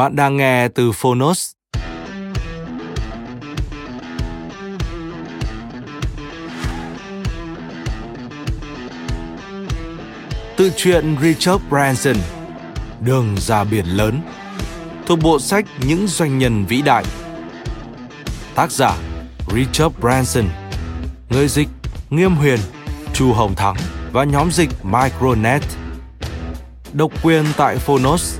Bạn đang nghe từ Phonos. Tự truyện Richard Branson, Đường ra biển lớn, thuộc bộ sách Những doanh nhân vĩ đại. Tác giả Richard Branson, Người dịch Nghiêm Huyền, Chu Hồng Thắng và nhóm dịch Micronet. Độc quyền tại Phonos.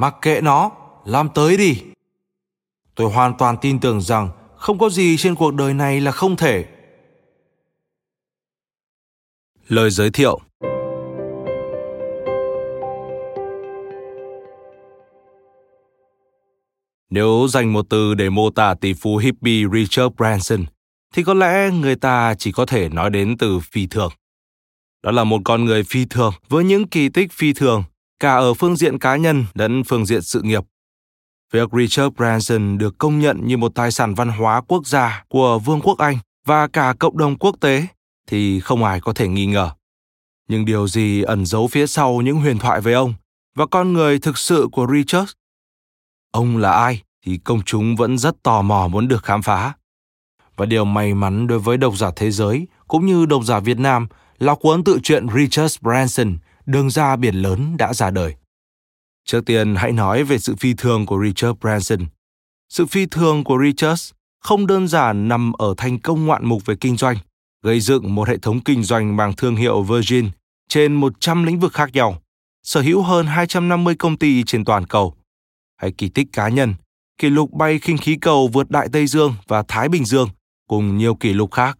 Mặc kệ nó, làm tới đi. Tôi hoàn toàn tin tưởng rằng không có gì trên cuộc đời này là không thể. Lời giới thiệu Nếu dành một từ để mô tả tỷ phú hippie Richard Branson, thì có lẽ người ta chỉ có thể nói đến từ phi thường. Đó là một con người phi thường với những kỳ tích phi thường cả ở phương diện cá nhân lẫn phương diện sự nghiệp. Việc Richard Branson được công nhận như một tài sản văn hóa quốc gia của Vương quốc Anh và cả cộng đồng quốc tế thì không ai có thể nghi ngờ. Nhưng điều gì ẩn giấu phía sau những huyền thoại về ông và con người thực sự của Richard? Ông là ai thì công chúng vẫn rất tò mò muốn được khám phá. Và điều may mắn đối với độc giả thế giới cũng như độc giả Việt Nam là cuốn tự truyện Richard Branson đường ra biển lớn đã ra đời. Trước tiên hãy nói về sự phi thường của Richard Branson. Sự phi thường của Richard không đơn giản nằm ở thành công ngoạn mục về kinh doanh, gây dựng một hệ thống kinh doanh bằng thương hiệu Virgin trên 100 lĩnh vực khác nhau, sở hữu hơn 250 công ty trên toàn cầu. Hay kỳ tích cá nhân, kỷ lục bay khinh khí cầu vượt Đại Tây Dương và Thái Bình Dương cùng nhiều kỷ lục khác.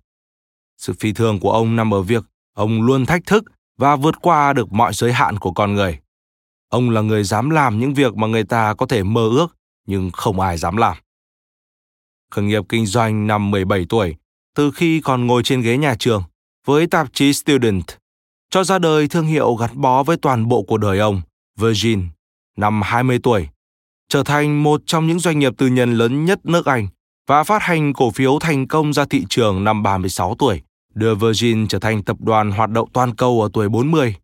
Sự phi thường của ông nằm ở việc ông luôn thách thức và vượt qua được mọi giới hạn của con người. Ông là người dám làm những việc mà người ta có thể mơ ước nhưng không ai dám làm. Khởi nghiệp kinh doanh năm 17 tuổi, từ khi còn ngồi trên ghế nhà trường với tạp chí Student, cho ra đời thương hiệu gắn bó với toàn bộ cuộc đời ông, Virgin, năm 20 tuổi, trở thành một trong những doanh nghiệp tư nhân lớn nhất nước Anh và phát hành cổ phiếu thành công ra thị trường năm 36 tuổi đưa Virgin trở thành tập đoàn hoạt động toàn cầu ở tuổi 40.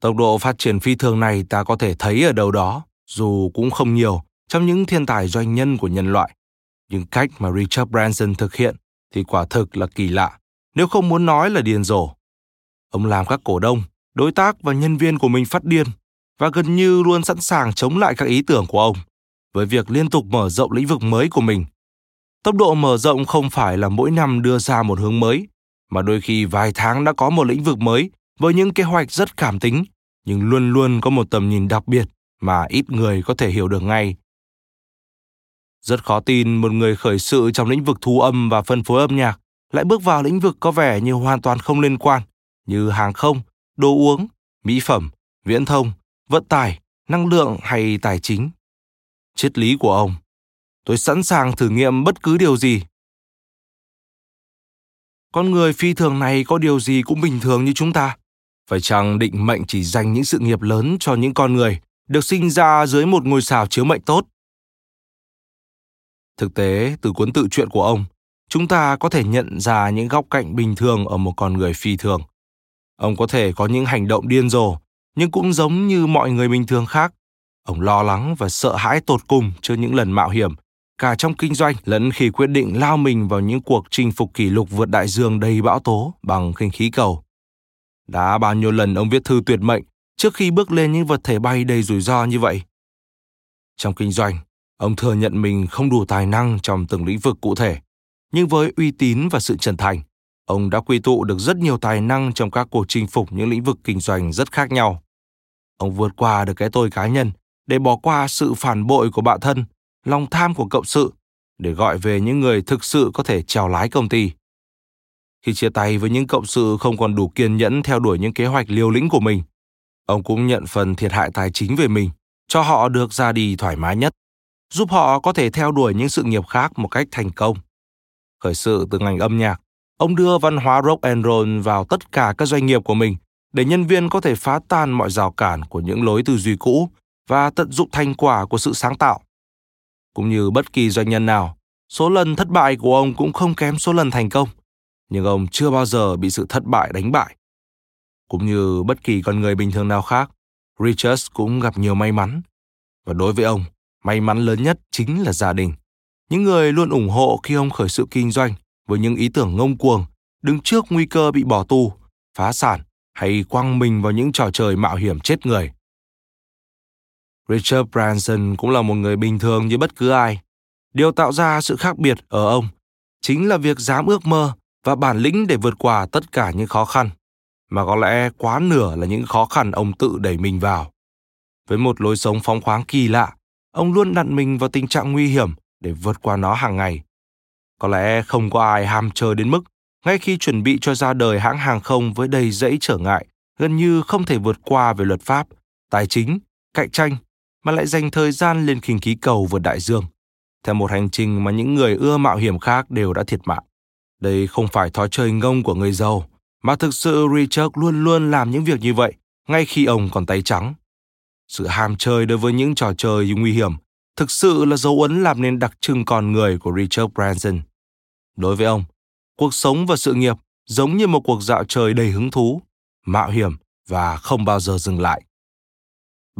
Tốc độ phát triển phi thường này ta có thể thấy ở đâu đó, dù cũng không nhiều trong những thiên tài doanh nhân của nhân loại. Nhưng cách mà Richard Branson thực hiện thì quả thực là kỳ lạ, nếu không muốn nói là điên rồ. Ông làm các cổ đông, đối tác và nhân viên của mình phát điên và gần như luôn sẵn sàng chống lại các ý tưởng của ông với việc liên tục mở rộng lĩnh vực mới của mình. Tốc độ mở rộng không phải là mỗi năm đưa ra một hướng mới, mà đôi khi vài tháng đã có một lĩnh vực mới với những kế hoạch rất cảm tính nhưng luôn luôn có một tầm nhìn đặc biệt mà ít người có thể hiểu được ngay Rất khó tin một người khởi sự trong lĩnh vực thu âm và phân phối âm nhạc lại bước vào lĩnh vực có vẻ như hoàn toàn không liên quan, như hàng không, đồ uống, mỹ phẩm, viễn thông, vận tải, năng lượng hay tài chính. Triết lý của ông, tôi sẵn sàng thử nghiệm bất cứ điều gì. Con người phi thường này có điều gì cũng bình thường như chúng ta. Phải chăng định mệnh chỉ dành những sự nghiệp lớn cho những con người được sinh ra dưới một ngôi sao chiếu mệnh tốt? Thực tế, từ cuốn tự truyện của ông, chúng ta có thể nhận ra những góc cạnh bình thường ở một con người phi thường. Ông có thể có những hành động điên rồ, nhưng cũng giống như mọi người bình thường khác. Ông lo lắng và sợ hãi tột cùng trước những lần mạo hiểm, cả trong kinh doanh lẫn khi quyết định lao mình vào những cuộc chinh phục kỷ lục vượt đại dương đầy bão tố bằng khinh khí cầu. Đã bao nhiêu lần ông viết thư tuyệt mệnh trước khi bước lên những vật thể bay đầy rủi ro như vậy. Trong kinh doanh, ông thừa nhận mình không đủ tài năng trong từng lĩnh vực cụ thể, nhưng với uy tín và sự chân thành, ông đã quy tụ được rất nhiều tài năng trong các cuộc chinh phục những lĩnh vực kinh doanh rất khác nhau. Ông vượt qua được cái tôi cá nhân để bỏ qua sự phản bội của bạn thân, lòng tham của cộng sự để gọi về những người thực sự có thể trèo lái công ty. Khi chia tay với những cộng sự không còn đủ kiên nhẫn theo đuổi những kế hoạch liều lĩnh của mình, ông cũng nhận phần thiệt hại tài chính về mình, cho họ được ra đi thoải mái nhất, giúp họ có thể theo đuổi những sự nghiệp khác một cách thành công. Khởi sự từ ngành âm nhạc, ông đưa văn hóa rock and roll vào tất cả các doanh nghiệp của mình để nhân viên có thể phá tan mọi rào cản của những lối tư duy cũ và tận dụng thành quả của sự sáng tạo. Cũng như bất kỳ doanh nhân nào, số lần thất bại của ông cũng không kém số lần thành công, nhưng ông chưa bao giờ bị sự thất bại đánh bại. Cũng như bất kỳ con người bình thường nào khác, Richards cũng gặp nhiều may mắn. Và đối với ông, may mắn lớn nhất chính là gia đình. Những người luôn ủng hộ khi ông khởi sự kinh doanh với những ý tưởng ngông cuồng, đứng trước nguy cơ bị bỏ tù, phá sản hay quăng mình vào những trò chơi mạo hiểm chết người. Richard Branson cũng là một người bình thường như bất cứ ai. Điều tạo ra sự khác biệt ở ông chính là việc dám ước mơ và bản lĩnh để vượt qua tất cả những khó khăn, mà có lẽ quá nửa là những khó khăn ông tự đẩy mình vào. Với một lối sống phóng khoáng kỳ lạ, ông luôn đặt mình vào tình trạng nguy hiểm để vượt qua nó hàng ngày. Có lẽ không có ai ham chơi đến mức ngay khi chuẩn bị cho ra đời hãng hàng không với đầy dẫy trở ngại, gần như không thể vượt qua về luật pháp, tài chính, cạnh tranh, mà lại dành thời gian lên khinh khí cầu vượt đại dương, theo một hành trình mà những người ưa mạo hiểm khác đều đã thiệt mạng. Đây không phải thói chơi ngông của người giàu, mà thực sự Richard luôn luôn làm những việc như vậy, ngay khi ông còn tay trắng. Sự ham chơi đối với những trò chơi nguy hiểm thực sự là dấu ấn làm nên đặc trưng con người của Richard Branson. Đối với ông, cuộc sống và sự nghiệp giống như một cuộc dạo chơi đầy hứng thú, mạo hiểm và không bao giờ dừng lại.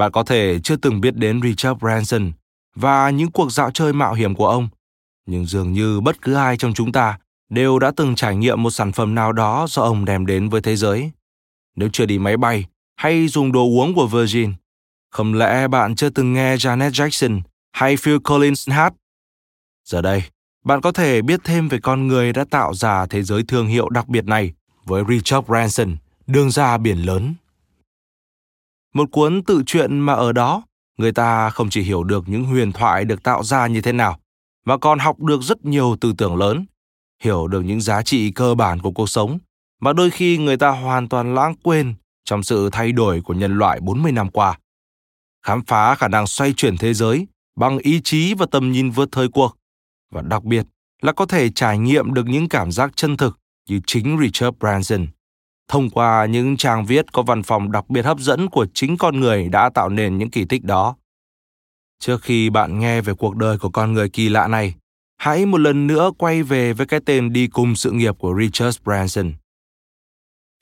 Bạn có thể chưa từng biết đến Richard Branson và những cuộc dạo chơi mạo hiểm của ông, nhưng dường như bất cứ ai trong chúng ta đều đã từng trải nghiệm một sản phẩm nào đó do ông đem đến với thế giới. Nếu chưa đi máy bay hay dùng đồ uống của Virgin, không lẽ bạn chưa từng nghe Janet Jackson hay Phil Collins hát? Giờ đây, bạn có thể biết thêm về con người đã tạo ra thế giới thương hiệu đặc biệt này với Richard Branson, đường ra biển lớn. Một cuốn tự truyện mà ở đó, người ta không chỉ hiểu được những huyền thoại được tạo ra như thế nào, mà còn học được rất nhiều tư tưởng lớn, hiểu được những giá trị cơ bản của cuộc sống mà đôi khi người ta hoàn toàn lãng quên trong sự thay đổi của nhân loại 40 năm qua. Khám phá khả năng xoay chuyển thế giới bằng ý chí và tầm nhìn vượt thời cuộc và đặc biệt là có thể trải nghiệm được những cảm giác chân thực như chính Richard Branson thông qua những trang viết có văn phòng đặc biệt hấp dẫn của chính con người đã tạo nên những kỳ tích đó. Trước khi bạn nghe về cuộc đời của con người kỳ lạ này, hãy một lần nữa quay về với cái tên đi cùng sự nghiệp của Richard Branson.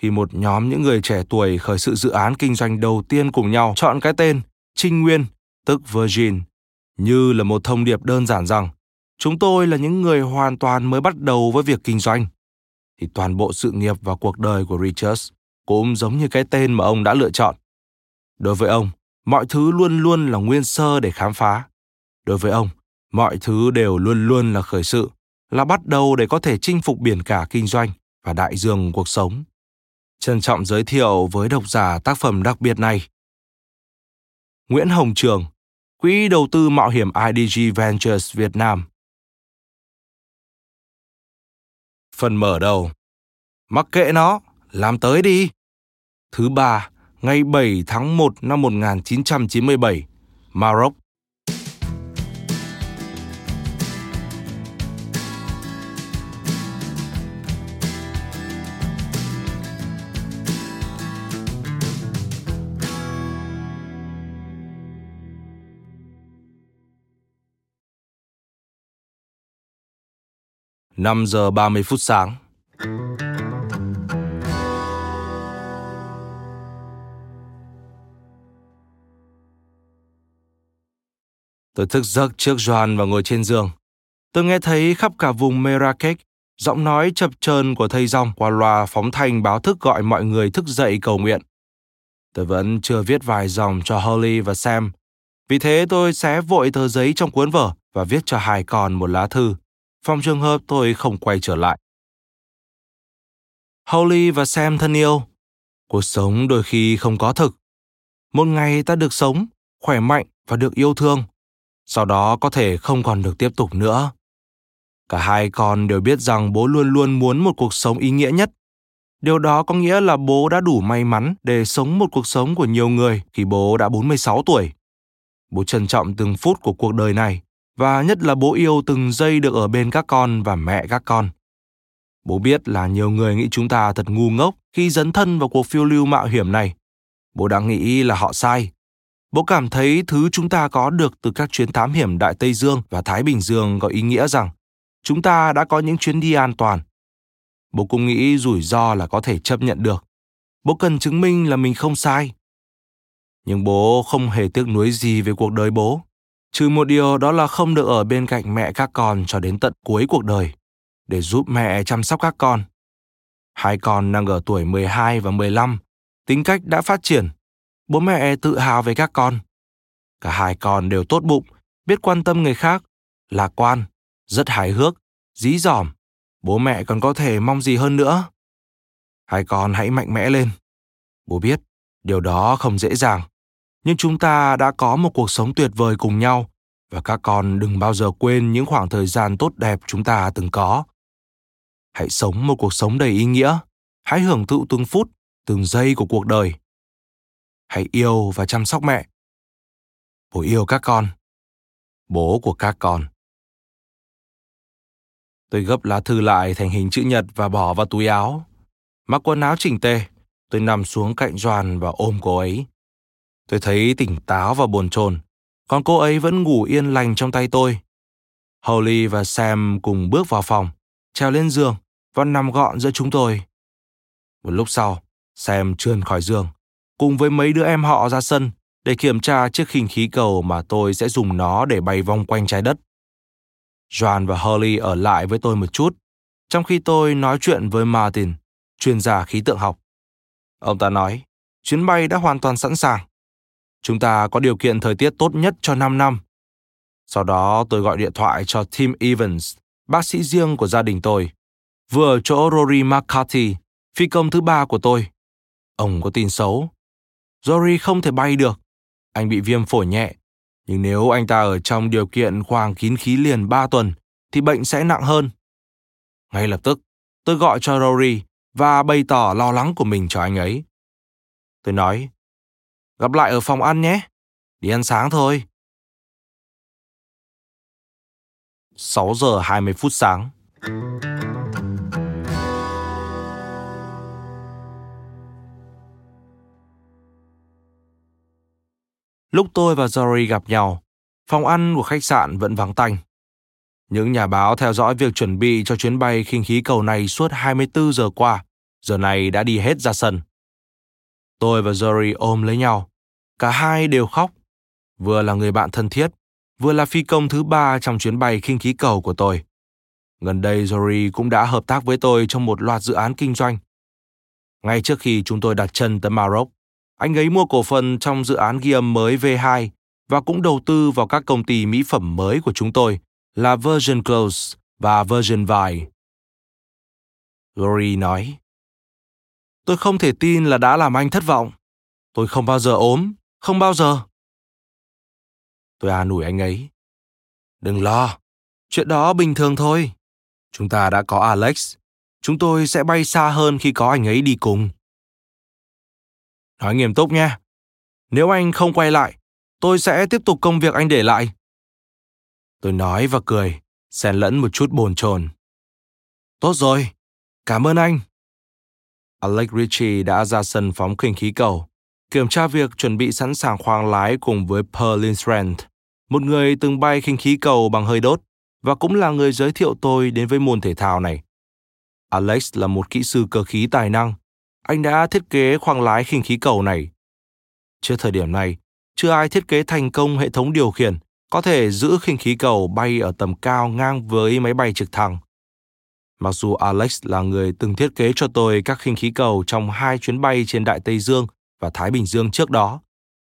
Khi một nhóm những người trẻ tuổi khởi sự dự án kinh doanh đầu tiên cùng nhau chọn cái tên Trinh Nguyên, tức Virgin, như là một thông điệp đơn giản rằng chúng tôi là những người hoàn toàn mới bắt đầu với việc kinh doanh thì toàn bộ sự nghiệp và cuộc đời của Richards cũng giống như cái tên mà ông đã lựa chọn. Đối với ông, mọi thứ luôn luôn là nguyên sơ để khám phá. Đối với ông, mọi thứ đều luôn luôn là khởi sự, là bắt đầu để có thể chinh phục biển cả kinh doanh và đại dương cuộc sống. Trân trọng giới thiệu với độc giả tác phẩm đặc biệt này. Nguyễn Hồng Trường, Quỹ đầu tư mạo hiểm IDG Ventures Việt Nam. Phần mở đầu Mắc kệ nó, làm tới đi. Thứ ba, ngày 7 tháng 1 năm 1997, Maroc. 5 giờ 30 phút sáng. Tôi thức giấc trước Joan và ngồi trên giường. Tôi nghe thấy khắp cả vùng Merakech, giọng nói chập chờn của thầy rong qua loa phóng thanh báo thức gọi mọi người thức dậy cầu nguyện. Tôi vẫn chưa viết vài dòng cho Holly và Sam. Vì thế tôi xé vội tờ giấy trong cuốn vở và viết cho hai con một lá thư. Phòng trường hợp tôi không quay trở lại. Holly và Sam thân yêu, cuộc sống đôi khi không có thực. Một ngày ta được sống, khỏe mạnh và được yêu thương sau đó có thể không còn được tiếp tục nữa cả hai con đều biết rằng bố luôn luôn muốn một cuộc sống ý nghĩa nhất điều đó có nghĩa là bố đã đủ may mắn để sống một cuộc sống của nhiều người khi bố đã 46 tuổi. Bố trân trọng từng phút của cuộc đời này và nhất là bố yêu từng giây được ở bên các con và mẹ các con. Bố biết là nhiều người nghĩ chúng ta thật ngu ngốc khi dấn thân vào cuộc phiêu lưu mạo hiểm này. Bố đã nghĩ là họ sai Bố cảm thấy thứ chúng ta có được từ các chuyến thám hiểm Đại Tây Dương và Thái Bình Dương có ý nghĩa rằng chúng ta đã có những chuyến đi an toàn. Bố cũng nghĩ rủi ro là có thể chấp nhận được. Bố cần chứng minh là mình không sai. Nhưng bố không hề tiếc nuối gì về cuộc đời bố. Trừ một điều đó là không được ở bên cạnh mẹ các con cho đến tận cuối cuộc đời, để giúp mẹ chăm sóc các con. Hai con đang ở tuổi 12 và 15, tính cách đã phát triển. Bố mẹ tự hào về các con. Cả hai con đều tốt bụng biết quan tâm người khác lạc quan rất hài hước dí dỏm. Bố mẹ còn có thể mong gì hơn nữa? Hai con hãy mạnh mẽ lên. Bố biết điều đó không dễ dàng nhưng chúng ta đã có một cuộc sống tuyệt vời cùng nhau, và các con đừng bao giờ quên những khoảng thời gian tốt đẹp chúng ta từng có. Hãy sống một cuộc sống đầy ý nghĩa. Hãy hưởng thụ từng phút, từng giây của cuộc đời. Hãy yêu và chăm sóc mẹ. Bố yêu các con. Bố của các con. Tôi gấp lá thư lại thành hình chữ nhật và bỏ vào túi áo. Mặc quần áo chỉnh tề, tôi nằm xuống cạnh Doan và ôm cô ấy tôi thấy tỉnh táo và buồn chồn còn cô ấy vẫn ngủ yên lành trong tay tôi holly và sam cùng bước vào phòng trèo lên giường và nằm gọn giữa chúng tôi một lúc sau sam trườn khỏi giường cùng với mấy đứa em họ ra sân để kiểm tra chiếc khinh khí cầu mà tôi sẽ dùng nó để bay vòng quanh trái đất. Joan và Holly ở lại với tôi một chút, trong khi tôi nói chuyện với Martin, chuyên gia khí tượng học. Ông ta nói, chuyến bay đã hoàn toàn sẵn sàng. Chúng ta có điều kiện thời tiết tốt nhất cho 5 năm. Sau đó tôi gọi điện thoại cho Tim Evans, bác sĩ riêng của gia đình tôi, vừa ở chỗ Rory McCarthy, phi công thứ ba của tôi. Ông có tin xấu, Rory không thể bay được. Anh bị viêm phổi nhẹ, nhưng nếu anh ta ở trong điều kiện khoang kín khí liền 3 tuần, thì bệnh sẽ nặng hơn. Ngay lập tức, tôi gọi cho Rory và bày tỏ lo lắng của mình cho anh ấy. Tôi nói, gặp lại ở phòng ăn nhé, đi ăn sáng thôi. 6 giờ 20 phút sáng. Lúc tôi và Jory gặp nhau, phòng ăn của khách sạn vẫn vắng tanh. Những nhà báo theo dõi việc chuẩn bị cho chuyến bay khinh khí cầu này suốt 24 giờ qua, giờ này đã đi hết ra sân. Tôi và Jerry ôm lấy nhau. Cả hai đều khóc. Vừa là người bạn thân thiết, vừa là phi công thứ ba trong chuyến bay khinh khí cầu của tôi. Gần đây Jory cũng đã hợp tác với tôi trong một loạt dự án kinh doanh. Ngay trước khi chúng tôi đặt chân tới Maroc, anh ấy mua cổ phần trong dự án ghi âm mới V2 và cũng đầu tư vào các công ty mỹ phẩm mới của chúng tôi là Virgin Clothes và Virgin Vine. Lori nói, Tôi không thể tin là đã làm anh thất vọng. Tôi không bao giờ ốm, không bao giờ. Tôi an ủi anh ấy. Đừng lo, chuyện đó bình thường thôi. Chúng ta đã có Alex. Chúng tôi sẽ bay xa hơn khi có anh ấy đi cùng. Nói nghiêm túc nhé. Nếu anh không quay lại, tôi sẽ tiếp tục công việc anh để lại. Tôi nói và cười, xen lẫn một chút bồn chồn. Tốt rồi, cảm ơn anh. Alex Ritchie đã ra sân phóng khinh khí cầu, kiểm tra việc chuẩn bị sẵn sàng khoang lái cùng với Pearl Lindstrand, một người từng bay khinh khí cầu bằng hơi đốt và cũng là người giới thiệu tôi đến với môn thể thao này. Alex là một kỹ sư cơ khí tài năng. Anh đã thiết kế khoang lái khinh khí cầu này. Trước thời điểm này, chưa ai thiết kế thành công hệ thống điều khiển có thể giữ khinh khí cầu bay ở tầm cao ngang với máy bay trực thăng. Mặc dù Alex là người từng thiết kế cho tôi các khinh khí cầu trong hai chuyến bay trên Đại Tây Dương và Thái Bình Dương trước đó,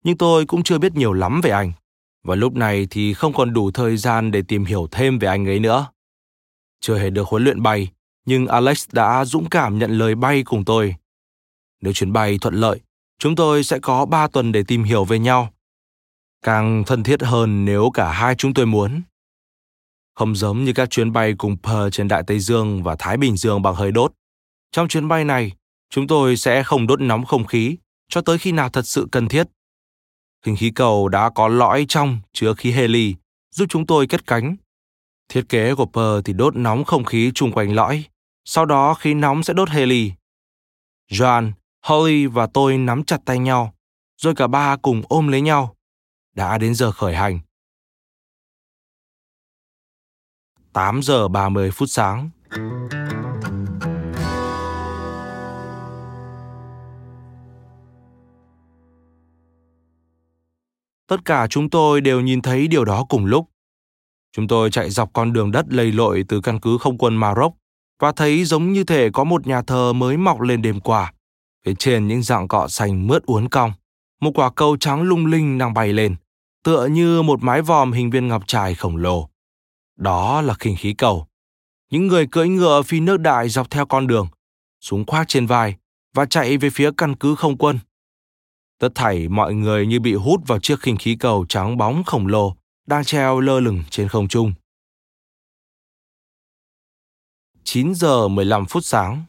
nhưng tôi cũng chưa biết nhiều lắm về anh. Và lúc này thì không còn đủ thời gian để tìm hiểu thêm về anh ấy nữa. Chưa hề được huấn luyện bay, nhưng Alex đã dũng cảm nhận lời bay cùng tôi. Nếu chuyến bay thuận lợi, chúng tôi sẽ có 3 tuần để tìm hiểu về nhau. Càng thân thiết hơn nếu cả hai chúng tôi muốn. Không giống như các chuyến bay cùng Pearl trên Đại Tây Dương và Thái Bình Dương bằng hơi đốt. Trong chuyến bay này, chúng tôi sẽ không đốt nóng không khí cho tới khi nào thật sự cần thiết. Hình khí cầu đã có lõi trong chứa khí heli, giúp chúng tôi kết cánh. Thiết kế của Pearl thì đốt nóng không khí chung quanh lõi, sau đó khí nóng sẽ đốt heli. John, Holly và tôi nắm chặt tay nhau, rồi cả ba cùng ôm lấy nhau. Đã đến giờ khởi hành. 8 giờ 30 phút sáng. Tất cả chúng tôi đều nhìn thấy điều đó cùng lúc. Chúng tôi chạy dọc con đường đất lầy lội từ căn cứ không quân Maroc và thấy giống như thể có một nhà thờ mới mọc lên đêm qua. Phía trên những dạng cọ xanh mướt uốn cong, một quả cầu trắng lung linh đang bay lên, tựa như một mái vòm hình viên ngọc trai khổng lồ. Đó là khinh khí cầu. Những người cưỡi ngựa phi nước đại dọc theo con đường, súng khoác trên vai và chạy về phía căn cứ không quân. Tất thảy mọi người như bị hút vào chiếc khinh khí cầu trắng bóng khổng lồ đang treo lơ lửng trên không trung. 9 giờ 15 phút sáng.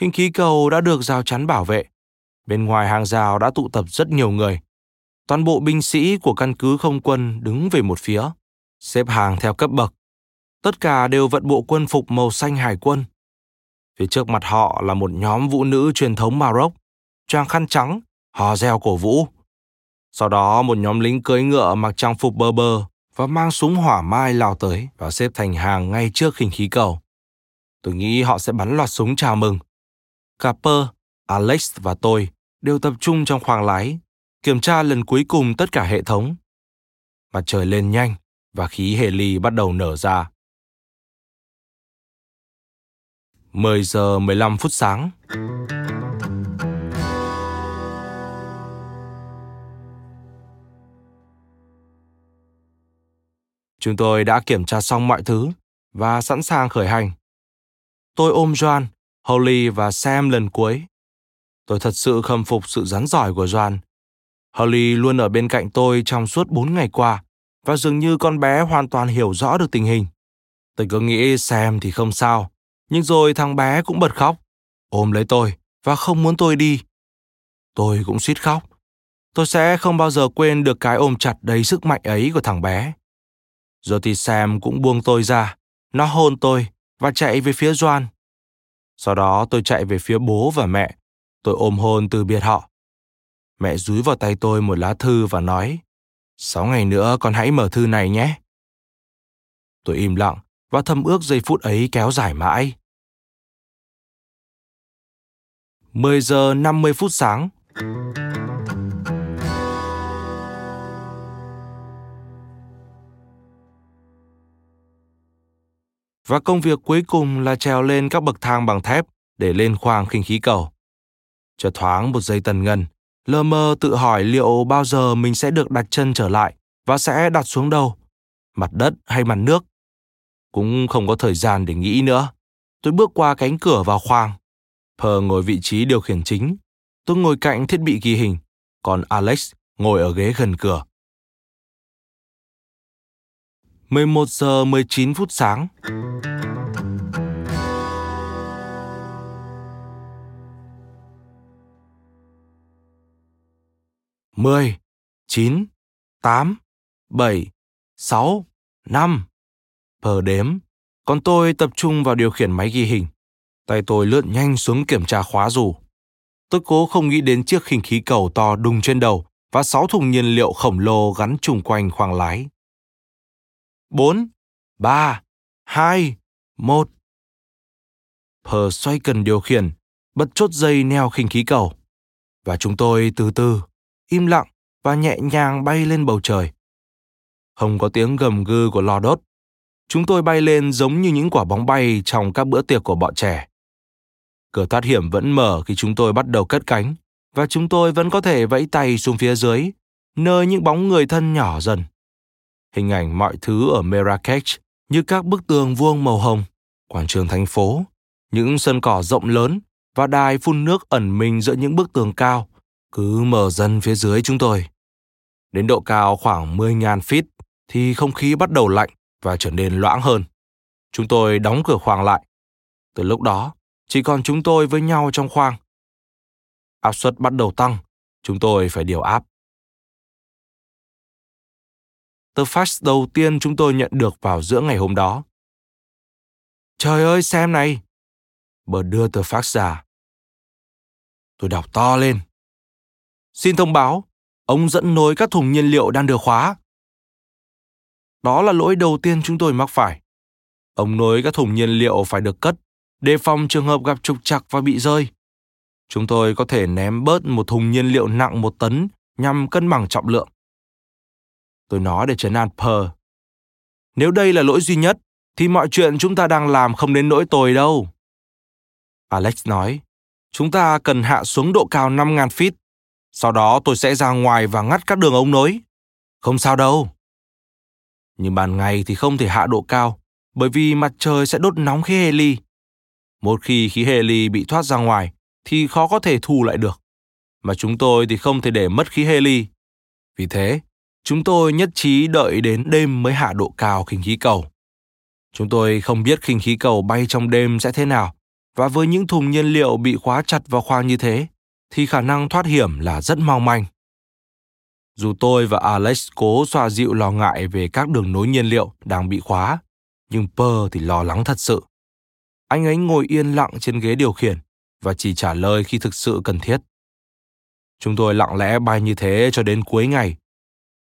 Khinh khí cầu đã được rào chắn bảo vệ. Bên ngoài hàng rào đã tụ tập rất nhiều người. Toàn bộ binh sĩ của căn cứ không quân đứng về một phía, xếp hàng theo cấp bậc. Tất cả đều vận bộ quân phục màu xanh hải quân. Phía trước mặt họ là một nhóm vũ nữ truyền thống Maroc, trang khăn trắng, hò reo cổ vũ. Sau đó một nhóm lính cưỡi ngựa mặc trang phục bơ bơ và mang súng hỏa mai lao tới và xếp thành hàng ngay trước khinh khí cầu. Tôi nghĩ họ sẽ bắn loạt súng chào mừng. Capper, Alex và tôi đều tập trung trong khoang lái, kiểm tra lần cuối cùng tất cả hệ thống. Mặt trời lên nhanh và khí heli bắt đầu nở ra. 10 giờ 15 phút sáng. Chúng tôi đã kiểm tra xong mọi thứ và sẵn sàng khởi hành. Tôi ôm Joan, Holly và Sam lần cuối. Tôi thật sự khâm phục sự rắn giỏi của Joan. Holly luôn ở bên cạnh tôi trong suốt 4 ngày qua và dường như con bé hoàn toàn hiểu rõ được tình hình. Tôi cứ nghĩ Sam thì không sao, nhưng rồi thằng bé cũng bật khóc, ôm lấy tôi và không muốn tôi đi. Tôi cũng suýt khóc. Tôi sẽ không bao giờ quên được cái ôm chặt đầy sức mạnh ấy của thằng bé. Rồi thì Sam cũng buông tôi ra, nó hôn tôi và chạy về phía Doan. Sau đó tôi chạy về phía bố và mẹ, tôi ôm hôn từ biệt họ. Mẹ dúi vào tay tôi một lá thư và nói, sáu ngày nữa con hãy mở thư này nhé. Tôi im lặng và thầm ước giây phút ấy kéo dài mãi. 10 giờ 50 phút sáng. Và công việc cuối cùng là trèo lên các bậc thang bằng thép để lên khoang khinh khí cầu. Cho thoáng một giây tần ngân, lơ mơ tự hỏi liệu bao giờ mình sẽ được đặt chân trở lại và sẽ đặt xuống đâu, mặt đất hay mặt nước cũng không có thời gian để nghĩ nữa. tôi bước qua cánh cửa vào khoang. pờ ngồi vị trí điều khiển chính. Tôi ngồi cạnh thiết bị ghi hình, còn Alex ngồi ở ghế gần cửa. 11 giờ 19 phút sáng. Mười, chín, tám, bảy, sáu, năm. Pờ đếm, còn tôi tập trung vào điều khiển máy ghi hình. Tay tôi lượn nhanh xuống kiểm tra khóa dù. Tôi cố không nghĩ đến chiếc khinh khí cầu to đùng trên đầu và sáu thùng nhiên liệu khổng lồ gắn chung quanh khoang lái. 4, 3, 2, 1. Pờ xoay cần điều khiển, bật chốt dây neo khinh khí cầu. Và chúng tôi từ từ, im lặng và nhẹ nhàng bay lên bầu trời. Không có tiếng gầm gừ của lò đốt. Chúng tôi bay lên giống như những quả bóng bay trong các bữa tiệc của bọn trẻ. Cửa thoát hiểm vẫn mở khi chúng tôi bắt đầu cất cánh, và chúng tôi vẫn có thể vẫy tay xuống phía dưới, nơi những bóng người thân nhỏ dần hình ảnh mọi thứ ở Marrakech như các bức tường vuông màu hồng, quảng trường thành phố, những sân cỏ rộng lớn và đài phun nước ẩn mình giữa những bức tường cao, cứ mở dần phía dưới chúng tôi. Đến độ cao khoảng 10.000 feet thì không khí bắt đầu lạnh và trở nên loãng hơn. Chúng tôi đóng cửa khoang lại. Từ lúc đó, chỉ còn chúng tôi với nhau trong khoang. Áp suất bắt đầu tăng, chúng tôi phải điều áp tờ fax đầu tiên chúng tôi nhận được vào giữa ngày hôm đó. Trời ơi, xem này! Bờ đưa tờ fax ra. Tôi đọc to lên. Xin thông báo, ông dẫn nối các thùng nhiên liệu đang được khóa. Đó là lỗi đầu tiên chúng tôi mắc phải. Ông nối các thùng nhiên liệu phải được cất, đề phòng trường hợp gặp trục trặc và bị rơi. Chúng tôi có thể ném bớt một thùng nhiên liệu nặng một tấn nhằm cân bằng trọng lượng. Tôi nói để trấn an Pearl. Nếu đây là lỗi duy nhất, thì mọi chuyện chúng ta đang làm không đến nỗi tồi đâu. Alex nói, chúng ta cần hạ xuống độ cao 5.000 feet. Sau đó tôi sẽ ra ngoài và ngắt các đường ống nối. Không sao đâu. Nhưng ban ngày thì không thể hạ độ cao, bởi vì mặt trời sẽ đốt nóng khí heli. Một khi khí heli bị thoát ra ngoài, thì khó có thể thu lại được. Mà chúng tôi thì không thể để mất khí heli. Vì thế, Chúng tôi nhất trí đợi đến đêm mới hạ độ cao khinh khí cầu. Chúng tôi không biết khinh khí cầu bay trong đêm sẽ thế nào, và với những thùng nhiên liệu bị khóa chặt vào khoang như thế, thì khả năng thoát hiểm là rất mong manh. Dù tôi và Alex cố xoa dịu lo ngại về các đường nối nhiên liệu đang bị khóa, nhưng Pơ thì lo lắng thật sự. Anh ấy ngồi yên lặng trên ghế điều khiển và chỉ trả lời khi thực sự cần thiết. Chúng tôi lặng lẽ bay như thế cho đến cuối ngày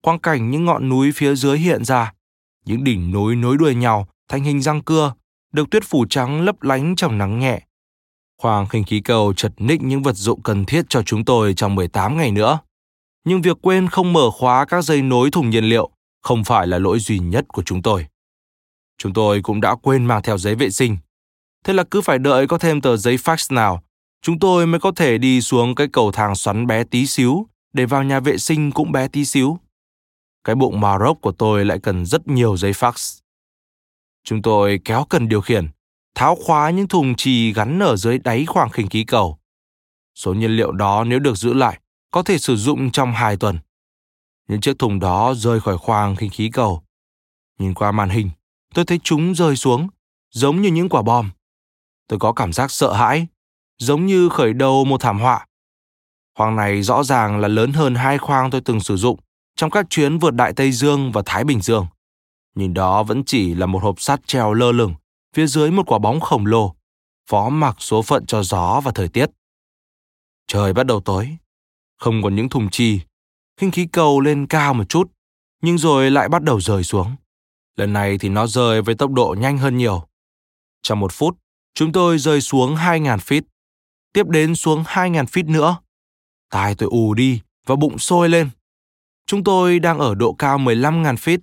quang cảnh những ngọn núi phía dưới hiện ra, những đỉnh núi nối đuôi nhau thành hình răng cưa, được tuyết phủ trắng lấp lánh trong nắng nhẹ. Khoang khinh khí cầu chật ních những vật dụng cần thiết cho chúng tôi trong 18 ngày nữa. Nhưng việc quên không mở khóa các dây nối thùng nhiên liệu không phải là lỗi duy nhất của chúng tôi. Chúng tôi cũng đã quên mang theo giấy vệ sinh. Thế là cứ phải đợi có thêm tờ giấy fax nào, chúng tôi mới có thể đi xuống cái cầu thang xoắn bé tí xíu để vào nhà vệ sinh cũng bé tí xíu cái bụng Maroc của tôi lại cần rất nhiều giấy fax. Chúng tôi kéo cần điều khiển, tháo khóa những thùng trì gắn ở dưới đáy khoang khinh khí cầu. Số nhiên liệu đó nếu được giữ lại, có thể sử dụng trong hai tuần. Những chiếc thùng đó rơi khỏi khoang khinh khí cầu. Nhìn qua màn hình, tôi thấy chúng rơi xuống, giống như những quả bom. Tôi có cảm giác sợ hãi, giống như khởi đầu một thảm họa. Khoang này rõ ràng là lớn hơn hai khoang tôi từng sử dụng trong các chuyến vượt Đại Tây Dương và Thái Bình Dương. Nhìn đó vẫn chỉ là một hộp sắt treo lơ lửng, phía dưới một quả bóng khổng lồ, phó mặc số phận cho gió và thời tiết. Trời bắt đầu tối, không còn những thùng trì, khinh khí cầu lên cao một chút, nhưng rồi lại bắt đầu rời xuống. Lần này thì nó rơi với tốc độ nhanh hơn nhiều. Trong một phút, chúng tôi rơi xuống 2.000 feet, tiếp đến xuống 2.000 feet nữa. Tai tôi ù đi và bụng sôi lên. Chúng tôi đang ở độ cao 15.000 feet.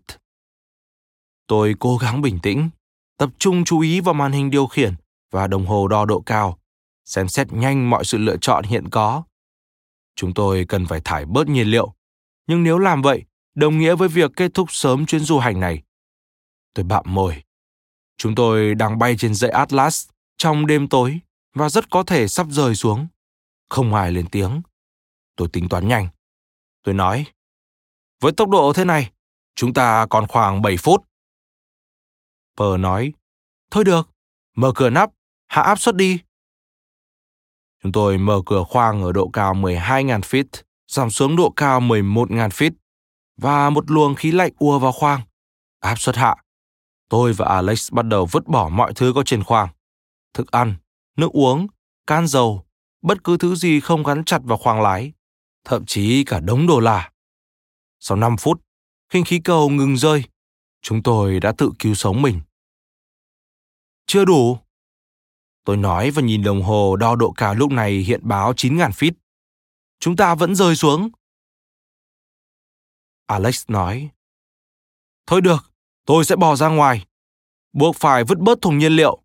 Tôi cố gắng bình tĩnh, tập trung chú ý vào màn hình điều khiển và đồng hồ đo độ cao, xem xét nhanh mọi sự lựa chọn hiện có. Chúng tôi cần phải thải bớt nhiên liệu, nhưng nếu làm vậy, đồng nghĩa với việc kết thúc sớm chuyến du hành này. Tôi bạm môi. Chúng tôi đang bay trên dãy Atlas trong đêm tối và rất có thể sắp rơi xuống. Không ai lên tiếng. Tôi tính toán nhanh. Tôi nói, với tốc độ thế này, chúng ta còn khoảng 7 phút. Pờ nói, thôi được, mở cửa nắp, hạ áp suất đi. Chúng tôi mở cửa khoang ở độ cao 12.000 feet, giảm xuống độ cao 11.000 feet, và một luồng khí lạnh ùa vào khoang. Áp suất hạ. Tôi và Alex bắt đầu vứt bỏ mọi thứ có trên khoang. Thức ăn, nước uống, can dầu, bất cứ thứ gì không gắn chặt vào khoang lái, thậm chí cả đống đồ lạ. Sau 5 phút, khinh khí cầu ngừng rơi, chúng tôi đã tự cứu sống mình. Chưa đủ. Tôi nói và nhìn đồng hồ đo độ cao lúc này hiện báo 9.000 feet. Chúng ta vẫn rơi xuống. Alex nói. Thôi được, tôi sẽ bò ra ngoài. Buộc phải vứt bớt thùng nhiên liệu.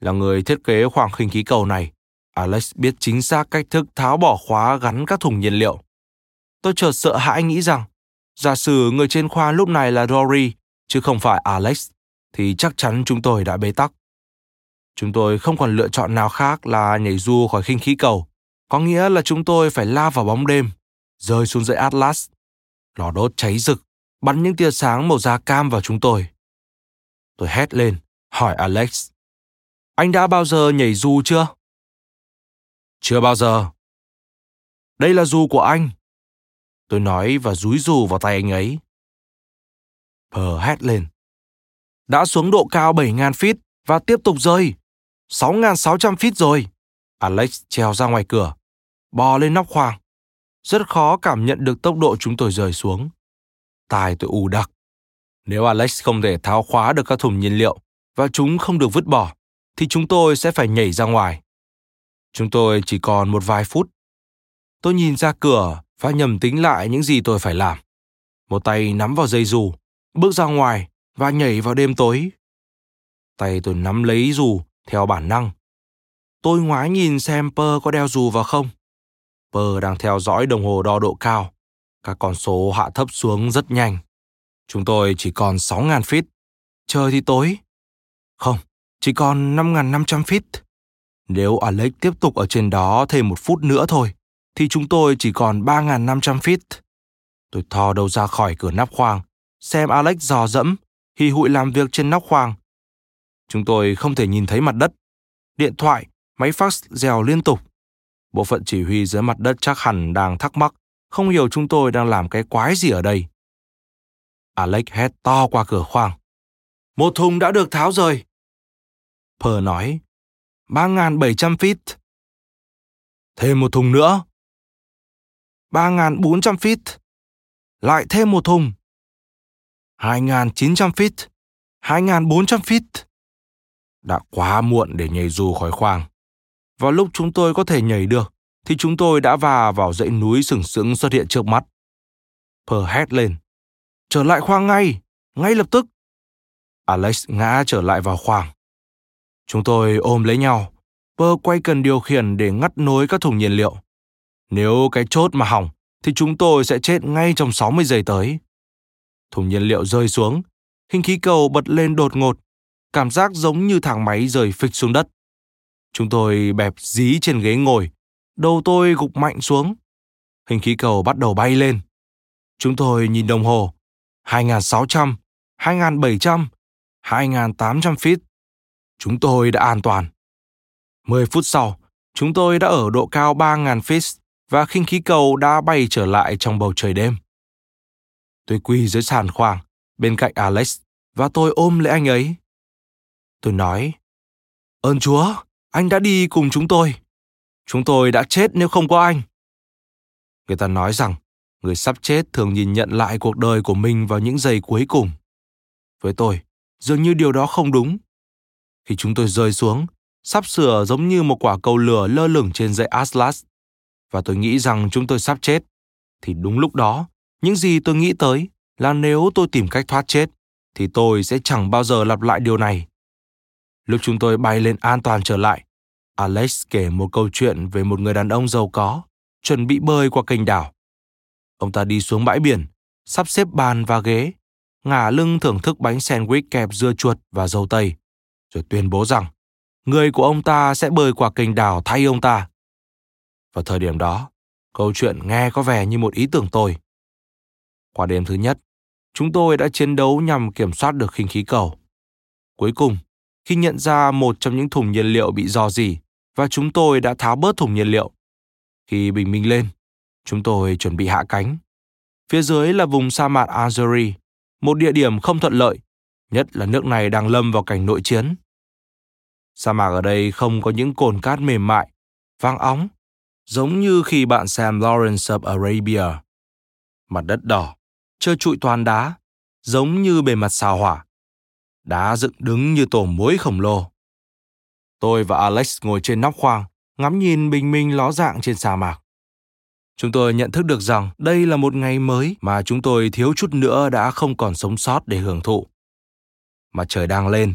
Là người thiết kế khoảng khinh khí cầu này, Alex biết chính xác cách thức tháo bỏ khóa gắn các thùng nhiên liệu. Tôi chợt sợ hãi nghĩ rằng, giả sử người trên khoa lúc này là Rory, chứ không phải Alex, thì chắc chắn chúng tôi đã bế tắc. Chúng tôi không còn lựa chọn nào khác là nhảy du khỏi khinh khí cầu, có nghĩa là chúng tôi phải lao vào bóng đêm, rơi xuống dãy Atlas. Lò đốt cháy rực, bắn những tia sáng màu da cam vào chúng tôi. Tôi hét lên, hỏi Alex. Anh đã bao giờ nhảy dù chưa? Chưa bao giờ. Đây là dù của anh. Tôi nói và rúi dù vào tay anh ấy. Pờ hét lên. Đã xuống độ cao 7.000 feet và tiếp tục rơi. 6.600 feet rồi. Alex treo ra ngoài cửa, bò lên nóc khoang. Rất khó cảm nhận được tốc độ chúng tôi rơi xuống. tài tôi ù đặc. Nếu Alex không thể tháo khóa được các thùng nhiên liệu và chúng không được vứt bỏ, thì chúng tôi sẽ phải nhảy ra ngoài. Chúng tôi chỉ còn một vài phút. Tôi nhìn ra cửa và nhầm tính lại những gì tôi phải làm. Một tay nắm vào dây dù, bước ra ngoài và nhảy vào đêm tối. Tay tôi nắm lấy dù theo bản năng. Tôi ngoái nhìn xem Pơ có đeo dù vào không. Pơ đang theo dõi đồng hồ đo độ cao. Các con số hạ thấp xuống rất nhanh. Chúng tôi chỉ còn 6.000 feet. Trời thì tối. Không, chỉ còn 5.500 feet. Nếu Alex tiếp tục ở trên đó thêm một phút nữa thôi, thì chúng tôi chỉ còn 3.500 feet. Tôi thò đầu ra khỏi cửa nắp khoang, xem Alex dò dẫm, hì hụi làm việc trên nóc khoang. Chúng tôi không thể nhìn thấy mặt đất. Điện thoại, máy fax rèo liên tục. Bộ phận chỉ huy dưới mặt đất chắc hẳn đang thắc mắc, không hiểu chúng tôi đang làm cái quái gì ở đây. Alex hét to qua cửa khoang. Một thùng đã được tháo rời. Per nói, 3.700 feet. Thêm một thùng nữa. 3.400 feet. Lại thêm một thùng. 2.900 feet. 2.400 feet. Đã quá muộn để nhảy dù khỏi khoang. Vào lúc chúng tôi có thể nhảy được, thì chúng tôi đã va vào dãy núi sừng sững xuất hiện trước mắt. Per hét lên. Trở lại khoang ngay, ngay lập tức. Alex ngã trở lại vào khoang. Chúng tôi ôm lấy nhau. Pơ quay cần điều khiển để ngắt nối các thùng nhiên liệu. Nếu cái chốt mà hỏng, thì chúng tôi sẽ chết ngay trong 60 giây tới. Thùng nhiên liệu rơi xuống, khinh khí cầu bật lên đột ngột, cảm giác giống như thang máy rời phịch xuống đất. Chúng tôi bẹp dí trên ghế ngồi, đầu tôi gục mạnh xuống. Hình khí cầu bắt đầu bay lên. Chúng tôi nhìn đồng hồ, 2.600, 2.700, 2.800 feet. Chúng tôi đã an toàn. 10 phút sau, chúng tôi đã ở độ cao 3.000 feet và khinh khí cầu đã bay trở lại trong bầu trời đêm. Tôi quỳ dưới sàn khoang, bên cạnh Alex, và tôi ôm lấy anh ấy. Tôi nói, ơn Chúa, anh đã đi cùng chúng tôi. Chúng tôi đã chết nếu không có anh. Người ta nói rằng, người sắp chết thường nhìn nhận lại cuộc đời của mình vào những giây cuối cùng. Với tôi, dường như điều đó không đúng. Khi chúng tôi rơi xuống, sắp sửa giống như một quả cầu lửa lơ lửng trên dãy Atlas. Và tôi nghĩ rằng chúng tôi sắp chết. Thì đúng lúc đó, những gì tôi nghĩ tới là nếu tôi tìm cách thoát chết, thì tôi sẽ chẳng bao giờ lặp lại điều này. Lúc chúng tôi bay lên an toàn trở lại, Alex kể một câu chuyện về một người đàn ông giàu có, chuẩn bị bơi qua kênh đảo. Ông ta đi xuống bãi biển, sắp xếp bàn và ghế, ngả lưng thưởng thức bánh sandwich kẹp dưa chuột và dâu tây, rồi tuyên bố rằng người của ông ta sẽ bơi qua kênh đảo thay ông ta. Vào thời điểm đó, câu chuyện nghe có vẻ như một ý tưởng tồi. Qua đêm thứ nhất, chúng tôi đã chiến đấu nhằm kiểm soát được khinh khí cầu. Cuối cùng, khi nhận ra một trong những thùng nhiên liệu bị dò dỉ và chúng tôi đã tháo bớt thùng nhiên liệu. Khi bình minh lên, chúng tôi chuẩn bị hạ cánh. Phía dưới là vùng sa mạc Azuri, một địa điểm không thuận lợi, nhất là nước này đang lâm vào cảnh nội chiến. Sa mạc ở đây không có những cồn cát mềm mại, vang óng, giống như khi bạn xem Lawrence of Arabia. Mặt đất đỏ, trơ trụi toàn đá, giống như bề mặt sao hỏa. Đá dựng đứng như tổ muối khổng lồ. Tôi và Alex ngồi trên nóc khoang, ngắm nhìn bình minh ló dạng trên sa mạc. Chúng tôi nhận thức được rằng đây là một ngày mới mà chúng tôi thiếu chút nữa đã không còn sống sót để hưởng thụ. Mặt trời đang lên,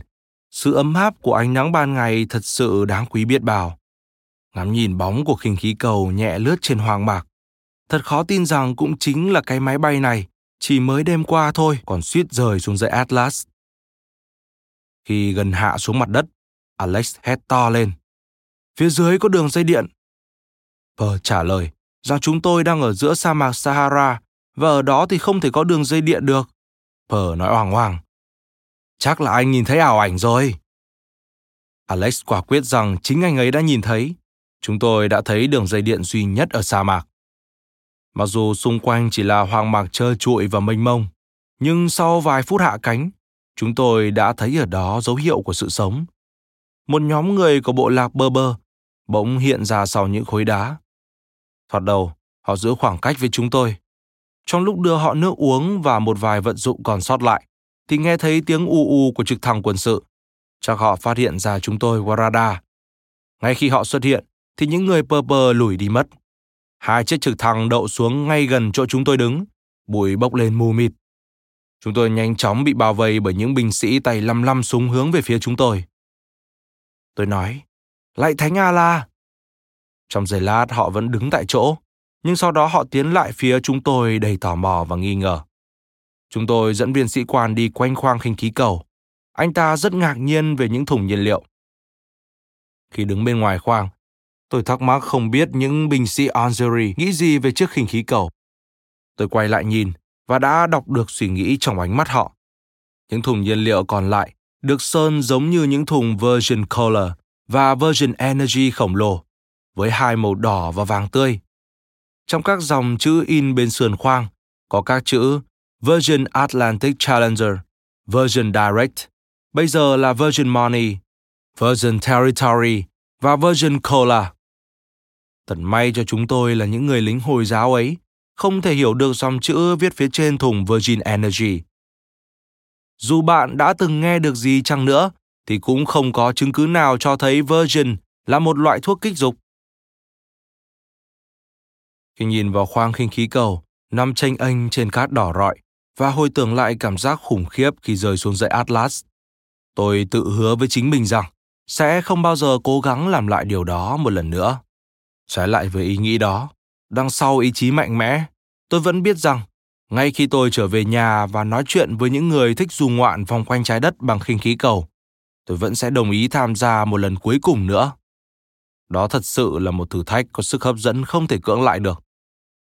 sự ấm áp của ánh nắng ban ngày thật sự đáng quý biết bao. Ngắm nhìn bóng của khinh khí cầu nhẹ lướt trên hoang mạc. Thật khó tin rằng cũng chính là cái máy bay này, chỉ mới đêm qua thôi còn suýt rời xuống dãy Atlas. Khi gần hạ xuống mặt đất, Alex hét to lên. Phía dưới có đường dây điện. Pờ trả lời rằng chúng tôi đang ở giữa sa mạc Sahara và ở đó thì không thể có đường dây điện được. Pờ nói hoàng hoàng. Chắc là anh nhìn thấy ảo ảnh rồi. Alex quả quyết rằng chính anh ấy đã nhìn thấy. Chúng tôi đã thấy đường dây điện duy nhất ở sa mạc. Mặc dù xung quanh chỉ là hoang mạc trơ trụi và mênh mông, nhưng sau vài phút hạ cánh, chúng tôi đã thấy ở đó dấu hiệu của sự sống. Một nhóm người của bộ lạc bơ bơ bỗng hiện ra sau những khối đá. Thoạt đầu, họ giữ khoảng cách với chúng tôi. Trong lúc đưa họ nước uống và một vài vận dụng còn sót lại, thì nghe thấy tiếng u u của trực thăng quân sự. Chắc họ phát hiện ra chúng tôi qua radar. Ngay khi họ xuất hiện, thì những người pơ pơ lùi đi mất. Hai chiếc trực thăng đậu xuống ngay gần chỗ chúng tôi đứng, bụi bốc lên mù mịt. Chúng tôi nhanh chóng bị bao vây bởi những binh sĩ tay lăm lăm súng hướng về phía chúng tôi. Tôi nói, lại Thánh A-la. Trong giây lát họ vẫn đứng tại chỗ, nhưng sau đó họ tiến lại phía chúng tôi đầy tò mò và nghi ngờ. Chúng tôi dẫn viên sĩ quan đi quanh khoang khinh khí cầu. Anh ta rất ngạc nhiên về những thùng nhiên liệu. Khi đứng bên ngoài khoang, tôi thắc mắc không biết những binh sĩ Algeria nghĩ gì về chiếc khinh khí cầu. Tôi quay lại nhìn và đã đọc được suy nghĩ trong ánh mắt họ. Những thùng nhiên liệu còn lại được sơn giống như những thùng Virgin Color và Virgin Energy khổng lồ, với hai màu đỏ và vàng tươi. Trong các dòng chữ in bên sườn khoang, có các chữ Virgin Atlantic Challenger, Virgin Direct, bây giờ là Virgin Money, Virgin Territory và Virgin Cola. Thật may cho chúng tôi là những người lính Hồi giáo ấy, không thể hiểu được dòng chữ viết phía trên thùng Virgin Energy. Dù bạn đã từng nghe được gì chăng nữa, thì cũng không có chứng cứ nào cho thấy Virgin là một loại thuốc kích dục. Khi nhìn vào khoang khinh khí cầu, nằm tranh anh trên cát đỏ rọi, và hồi tưởng lại cảm giác khủng khiếp khi rơi xuống dãy Atlas. Tôi tự hứa với chính mình rằng sẽ không bao giờ cố gắng làm lại điều đó một lần nữa. Trái lại với ý nghĩ đó, đằng sau ý chí mạnh mẽ, tôi vẫn biết rằng ngay khi tôi trở về nhà và nói chuyện với những người thích du ngoạn vòng quanh trái đất bằng khinh khí cầu, tôi vẫn sẽ đồng ý tham gia một lần cuối cùng nữa. Đó thật sự là một thử thách có sức hấp dẫn không thể cưỡng lại được.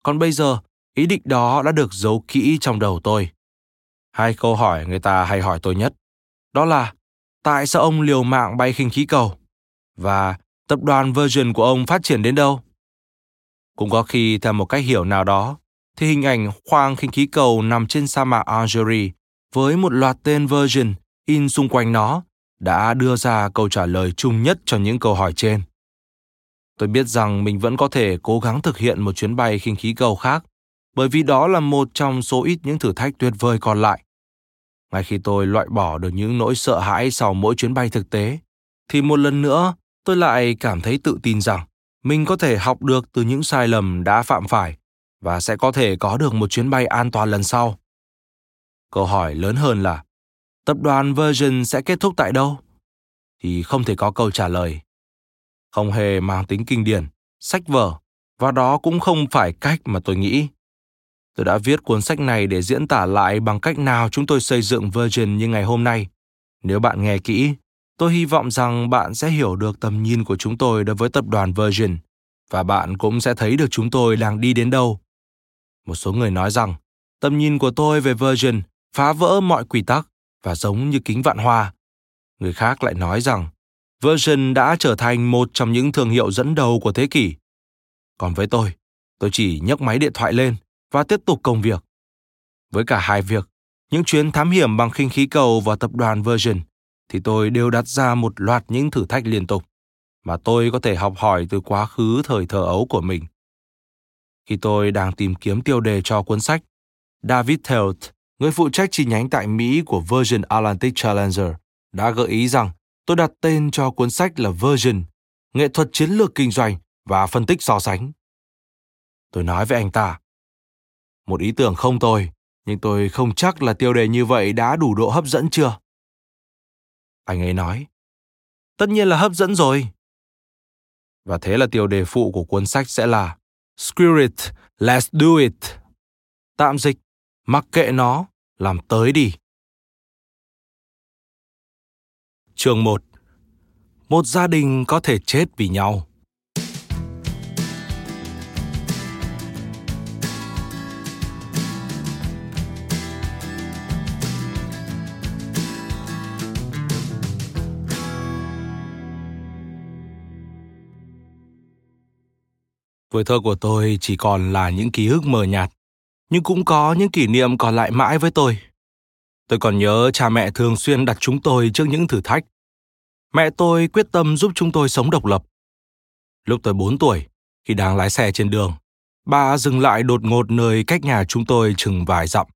Còn bây giờ, Ý định đó đã được giấu kỹ trong đầu tôi. Hai câu hỏi người ta hay hỏi tôi nhất, đó là tại sao ông liều mạng bay khinh khí cầu? Và tập đoàn Virgin của ông phát triển đến đâu? Cũng có khi theo một cách hiểu nào đó, thì hình ảnh khoang khinh khí cầu nằm trên sa mạc Algeria với một loạt tên Virgin in xung quanh nó đã đưa ra câu trả lời chung nhất cho những câu hỏi trên. Tôi biết rằng mình vẫn có thể cố gắng thực hiện một chuyến bay khinh khí cầu khác bởi vì đó là một trong số ít những thử thách tuyệt vời còn lại. Ngay khi tôi loại bỏ được những nỗi sợ hãi sau mỗi chuyến bay thực tế, thì một lần nữa tôi lại cảm thấy tự tin rằng mình có thể học được từ những sai lầm đã phạm phải và sẽ có thể có được một chuyến bay an toàn lần sau. Câu hỏi lớn hơn là tập đoàn Virgin sẽ kết thúc tại đâu? Thì không thể có câu trả lời. Không hề mang tính kinh điển, sách vở, và đó cũng không phải cách mà tôi nghĩ. Tôi đã viết cuốn sách này để diễn tả lại bằng cách nào chúng tôi xây dựng Virgin như ngày hôm nay. Nếu bạn nghe kỹ, Tôi hy vọng rằng bạn sẽ hiểu được tầm nhìn của chúng tôi đối với tập đoàn Virgin và bạn cũng sẽ thấy được chúng tôi đang đi đến đâu. Một số người nói rằng tầm nhìn của tôi về Virgin phá vỡ mọi quy tắc và giống như kính vạn hoa. Người khác lại nói rằng Virgin đã trở thành một trong những thương hiệu dẫn đầu của thế kỷ. Còn với tôi, tôi chỉ nhấc máy điện thoại lên và tiếp tục công việc. Với cả hai việc, những chuyến thám hiểm bằng khinh khí cầu và tập đoàn Virgin, thì tôi đều đặt ra một loạt những thử thách liên tục mà tôi có thể học hỏi từ quá khứ thời thơ ấu của mình. Khi tôi đang tìm kiếm tiêu đề cho cuốn sách, David Telt, người phụ trách chi nhánh tại Mỹ của Virgin Atlantic Challenger, đã gợi ý rằng tôi đặt tên cho cuốn sách là Virgin, nghệ thuật chiến lược kinh doanh và phân tích so sánh. Tôi nói với anh ta, một ý tưởng không tồi, nhưng tôi không chắc là tiêu đề như vậy đã đủ độ hấp dẫn chưa. Anh ấy nói, tất nhiên là hấp dẫn rồi. Và thế là tiêu đề phụ của cuốn sách sẽ là Screw it, let's do it. Tạm dịch, mặc kệ nó, làm tới đi. Chương 1 Một gia đình có thể chết vì nhau. Tuổi thơ của tôi chỉ còn là những ký ức mờ nhạt, nhưng cũng có những kỷ niệm còn lại mãi với tôi. Tôi còn nhớ cha mẹ thường xuyên đặt chúng tôi trước những thử thách. Mẹ tôi quyết tâm giúp chúng tôi sống độc lập. Lúc tôi 4 tuổi, khi đang lái xe trên đường, bà dừng lại đột ngột nơi cách nhà chúng tôi chừng vài dặm.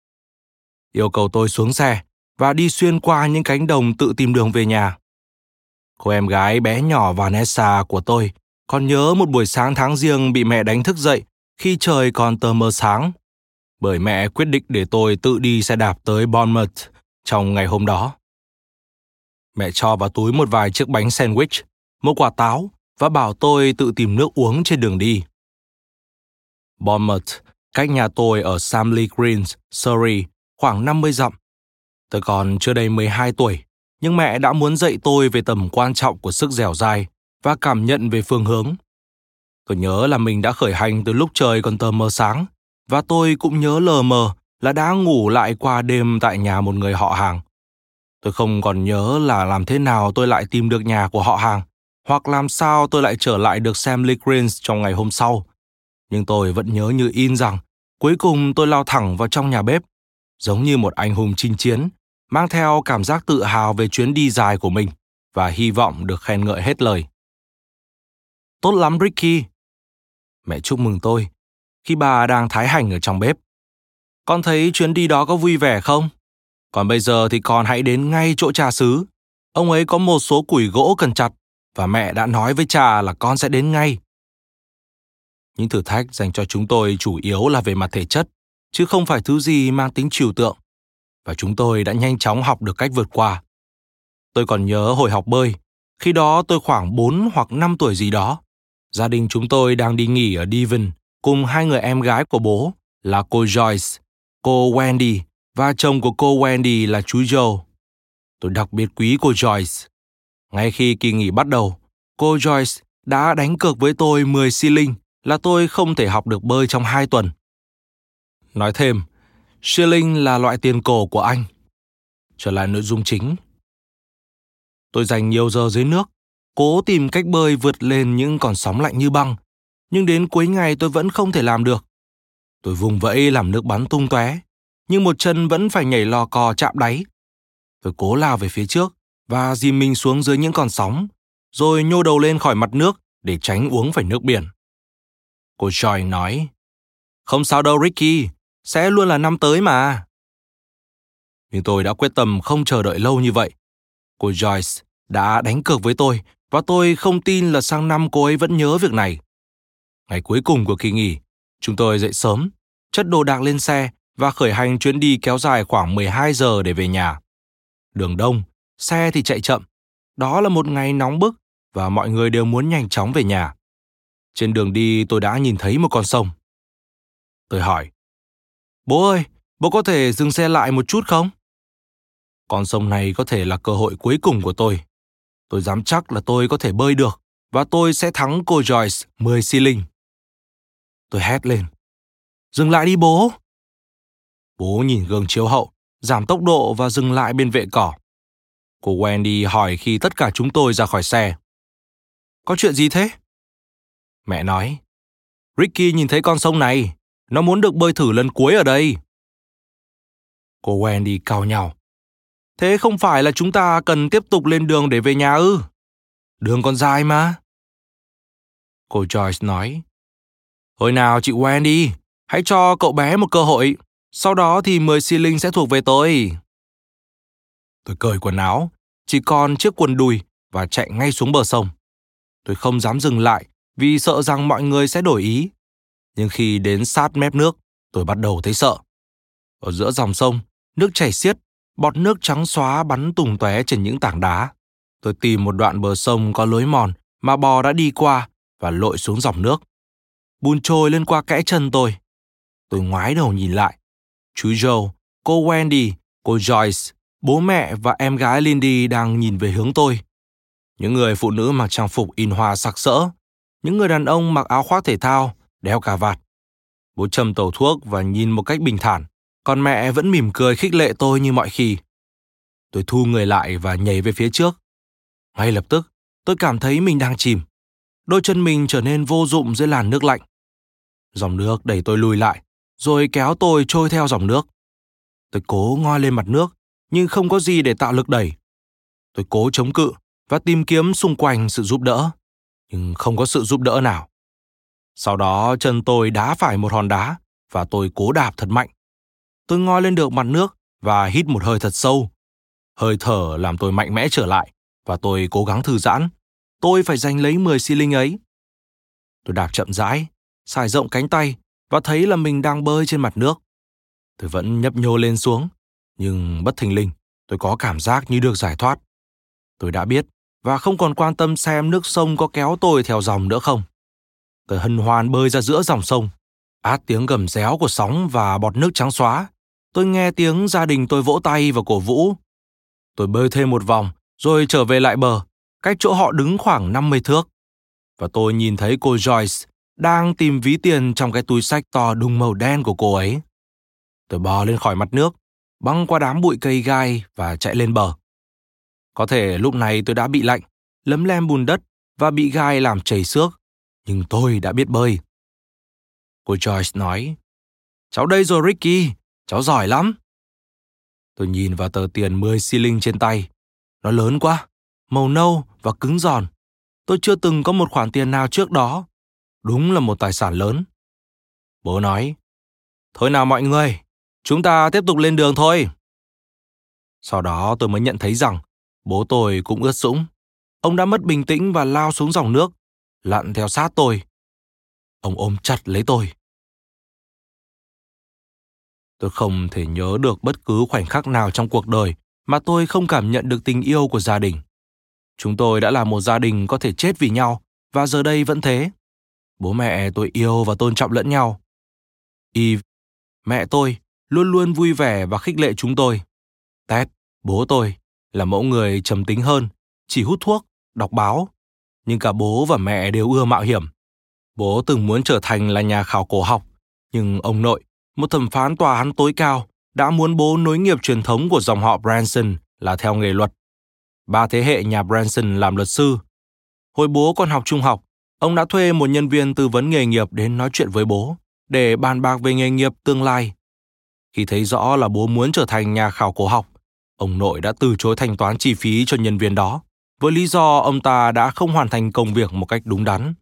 Yêu cầu tôi xuống xe và đi xuyên qua những cánh đồng tự tìm đường về nhà. Cô em gái bé nhỏ Vanessa của tôi còn nhớ một buổi sáng tháng riêng bị mẹ đánh thức dậy khi trời còn tờ mờ sáng. Bởi mẹ quyết định để tôi tự đi xe đạp tới Bournemouth trong ngày hôm đó. Mẹ cho vào túi một vài chiếc bánh sandwich, một quả táo và bảo tôi tự tìm nước uống trên đường đi. Bournemouth, cách nhà tôi ở Samley Greens, Surrey, khoảng 50 dặm. Tôi còn chưa đầy 12 tuổi, nhưng mẹ đã muốn dạy tôi về tầm quan trọng của sức dẻo dai và cảm nhận về phương hướng. Tôi nhớ là mình đã khởi hành từ lúc trời còn tờ mờ sáng và tôi cũng nhớ lờ mờ là đã ngủ lại qua đêm tại nhà một người họ hàng. Tôi không còn nhớ là làm thế nào tôi lại tìm được nhà của họ hàng hoặc làm sao tôi lại trở lại được Sam Lee Greens trong ngày hôm sau. Nhưng tôi vẫn nhớ như in rằng cuối cùng tôi lao thẳng vào trong nhà bếp, giống như một anh hùng chinh chiến, mang theo cảm giác tự hào về chuyến đi dài của mình và hy vọng được khen ngợi hết lời. Tốt lắm Ricky. Mẹ chúc mừng tôi khi bà đang thái hành ở trong bếp. Con thấy chuyến đi đó có vui vẻ không? Còn bây giờ thì con hãy đến ngay chỗ cha xứ. Ông ấy có một số củi gỗ cần chặt và mẹ đã nói với cha là con sẽ đến ngay. Những thử thách dành cho chúng tôi chủ yếu là về mặt thể chất, chứ không phải thứ gì mang tính trừu tượng. Và chúng tôi đã nhanh chóng học được cách vượt qua. Tôi còn nhớ hồi học bơi, khi đó tôi khoảng 4 hoặc 5 tuổi gì đó. Gia đình chúng tôi đang đi nghỉ ở Devon cùng hai người em gái của bố là cô Joyce, cô Wendy và chồng của cô Wendy là chú Joe. Tôi đặc biệt quý cô Joyce. Ngay khi kỳ nghỉ bắt đầu, cô Joyce đã đánh cược với tôi 10 shilling là tôi không thể học được bơi trong 2 tuần. Nói thêm, shilling là loại tiền cổ của anh. Trở lại nội dung chính. Tôi dành nhiều giờ dưới nước cố tìm cách bơi vượt lên những con sóng lạnh như băng, nhưng đến cuối ngày tôi vẫn không thể làm được. Tôi vùng vẫy làm nước bắn tung tóe, nhưng một chân vẫn phải nhảy lò cò chạm đáy. Tôi cố lao về phía trước và dìm mình xuống dưới những con sóng, rồi nhô đầu lên khỏi mặt nước để tránh uống phải nước biển. Cô Joy nói, không sao đâu Ricky, sẽ luôn là năm tới mà. Nhưng tôi đã quyết tâm không chờ đợi lâu như vậy. Cô Joyce đã đánh cược với tôi và tôi không tin là sang năm cô ấy vẫn nhớ việc này. Ngày cuối cùng của kỳ nghỉ, chúng tôi dậy sớm, chất đồ đạc lên xe và khởi hành chuyến đi kéo dài khoảng 12 giờ để về nhà. Đường đông, xe thì chạy chậm. Đó là một ngày nóng bức và mọi người đều muốn nhanh chóng về nhà. Trên đường đi tôi đã nhìn thấy một con sông. Tôi hỏi, Bố ơi, bố có thể dừng xe lại một chút không? Con sông này có thể là cơ hội cuối cùng của tôi. Tôi dám chắc là tôi có thể bơi được và tôi sẽ thắng cô Joyce 10 xi linh. Tôi hét lên. Dừng lại đi bố. Bố nhìn gương chiếu hậu, giảm tốc độ và dừng lại bên vệ cỏ. Cô Wendy hỏi khi tất cả chúng tôi ra khỏi xe. Có chuyện gì thế? Mẹ nói. Ricky nhìn thấy con sông này. Nó muốn được bơi thử lần cuối ở đây. Cô Wendy cao nhau. Thế không phải là chúng ta cần tiếp tục lên đường để về nhà ư? Đường còn dài mà. Cô Joyce nói. Hồi nào chị Wendy, hãy cho cậu bé một cơ hội. Sau đó thì 10 xi linh sẽ thuộc về tôi. Tôi cởi quần áo, chỉ còn chiếc quần đùi và chạy ngay xuống bờ sông. Tôi không dám dừng lại vì sợ rằng mọi người sẽ đổi ý. Nhưng khi đến sát mép nước, tôi bắt đầu thấy sợ. Ở giữa dòng sông, nước chảy xiết, bọt nước trắng xóa bắn tùng tóe trên những tảng đá. Tôi tìm một đoạn bờ sông có lối mòn mà bò đã đi qua và lội xuống dòng nước. Bùn trôi lên qua kẽ chân tôi. Tôi ngoái đầu nhìn lại. Chú Joe, cô Wendy, cô Joyce, bố mẹ và em gái Lindy đang nhìn về hướng tôi. Những người phụ nữ mặc trang phục in hoa sặc sỡ, những người đàn ông mặc áo khoác thể thao, đeo cà vạt. Bố châm tàu thuốc và nhìn một cách bình thản, còn mẹ vẫn mỉm cười khích lệ tôi như mọi khi. Tôi thu người lại và nhảy về phía trước. Ngay lập tức, tôi cảm thấy mình đang chìm. Đôi chân mình trở nên vô dụng dưới làn nước lạnh. Dòng nước đẩy tôi lùi lại, rồi kéo tôi trôi theo dòng nước. Tôi cố ngoi lên mặt nước, nhưng không có gì để tạo lực đẩy. Tôi cố chống cự và tìm kiếm xung quanh sự giúp đỡ, nhưng không có sự giúp đỡ nào. Sau đó chân tôi đá phải một hòn đá và tôi cố đạp thật mạnh. Tôi ngoi lên được mặt nước và hít một hơi thật sâu. Hơi thở làm tôi mạnh mẽ trở lại và tôi cố gắng thư giãn. Tôi phải giành lấy 10 xi linh ấy. Tôi đạp chậm rãi, xài rộng cánh tay và thấy là mình đang bơi trên mặt nước. Tôi vẫn nhấp nhô lên xuống, nhưng bất thình lình, tôi có cảm giác như được giải thoát. Tôi đã biết và không còn quan tâm xem nước sông có kéo tôi theo dòng nữa không. Tôi hân hoan bơi ra giữa dòng sông, át tiếng gầm réo của sóng và bọt nước trắng xóa. Tôi nghe tiếng gia đình tôi vỗ tay và cổ vũ. Tôi bơi thêm một vòng, rồi trở về lại bờ, cách chỗ họ đứng khoảng 50 thước. Và tôi nhìn thấy cô Joyce đang tìm ví tiền trong cái túi sách to đùng màu đen của cô ấy. Tôi bò lên khỏi mặt nước, băng qua đám bụi cây gai và chạy lên bờ. Có thể lúc này tôi đã bị lạnh, lấm lem bùn đất và bị gai làm chảy xước, nhưng tôi đã biết bơi. Cô Joyce nói, Cháu đây rồi Ricky, cháu giỏi lắm. Tôi nhìn vào tờ tiền 10 xi linh trên tay. Nó lớn quá, màu nâu và cứng giòn. Tôi chưa từng có một khoản tiền nào trước đó. Đúng là một tài sản lớn. Bố nói, Thôi nào mọi người, chúng ta tiếp tục lên đường thôi. Sau đó tôi mới nhận thấy rằng bố tôi cũng ướt sũng. Ông đã mất bình tĩnh và lao xuống dòng nước, lặn theo sát tôi. Ông ôm chặt lấy tôi. Tôi không thể nhớ được bất cứ khoảnh khắc nào trong cuộc đời mà tôi không cảm nhận được tình yêu của gia đình. Chúng tôi đã là một gia đình có thể chết vì nhau và giờ đây vẫn thế. Bố mẹ tôi yêu và tôn trọng lẫn nhau. Eve, mẹ tôi, luôn luôn vui vẻ và khích lệ chúng tôi. Ted, bố tôi, là mẫu người trầm tính hơn, chỉ hút thuốc, đọc báo. Nhưng cả bố và mẹ đều ưa mạo hiểm. Bố từng muốn trở thành là nhà khảo cổ học, nhưng ông nội, một thẩm phán tòa án tối cao, đã muốn bố nối nghiệp truyền thống của dòng họ Branson là theo nghề luật. Ba thế hệ nhà Branson làm luật sư. Hồi bố còn học trung học, ông đã thuê một nhân viên tư vấn nghề nghiệp đến nói chuyện với bố để bàn bạc về nghề nghiệp tương lai. Khi thấy rõ là bố muốn trở thành nhà khảo cổ học, ông nội đã từ chối thanh toán chi phí cho nhân viên đó, với lý do ông ta đã không hoàn thành công việc một cách đúng đắn.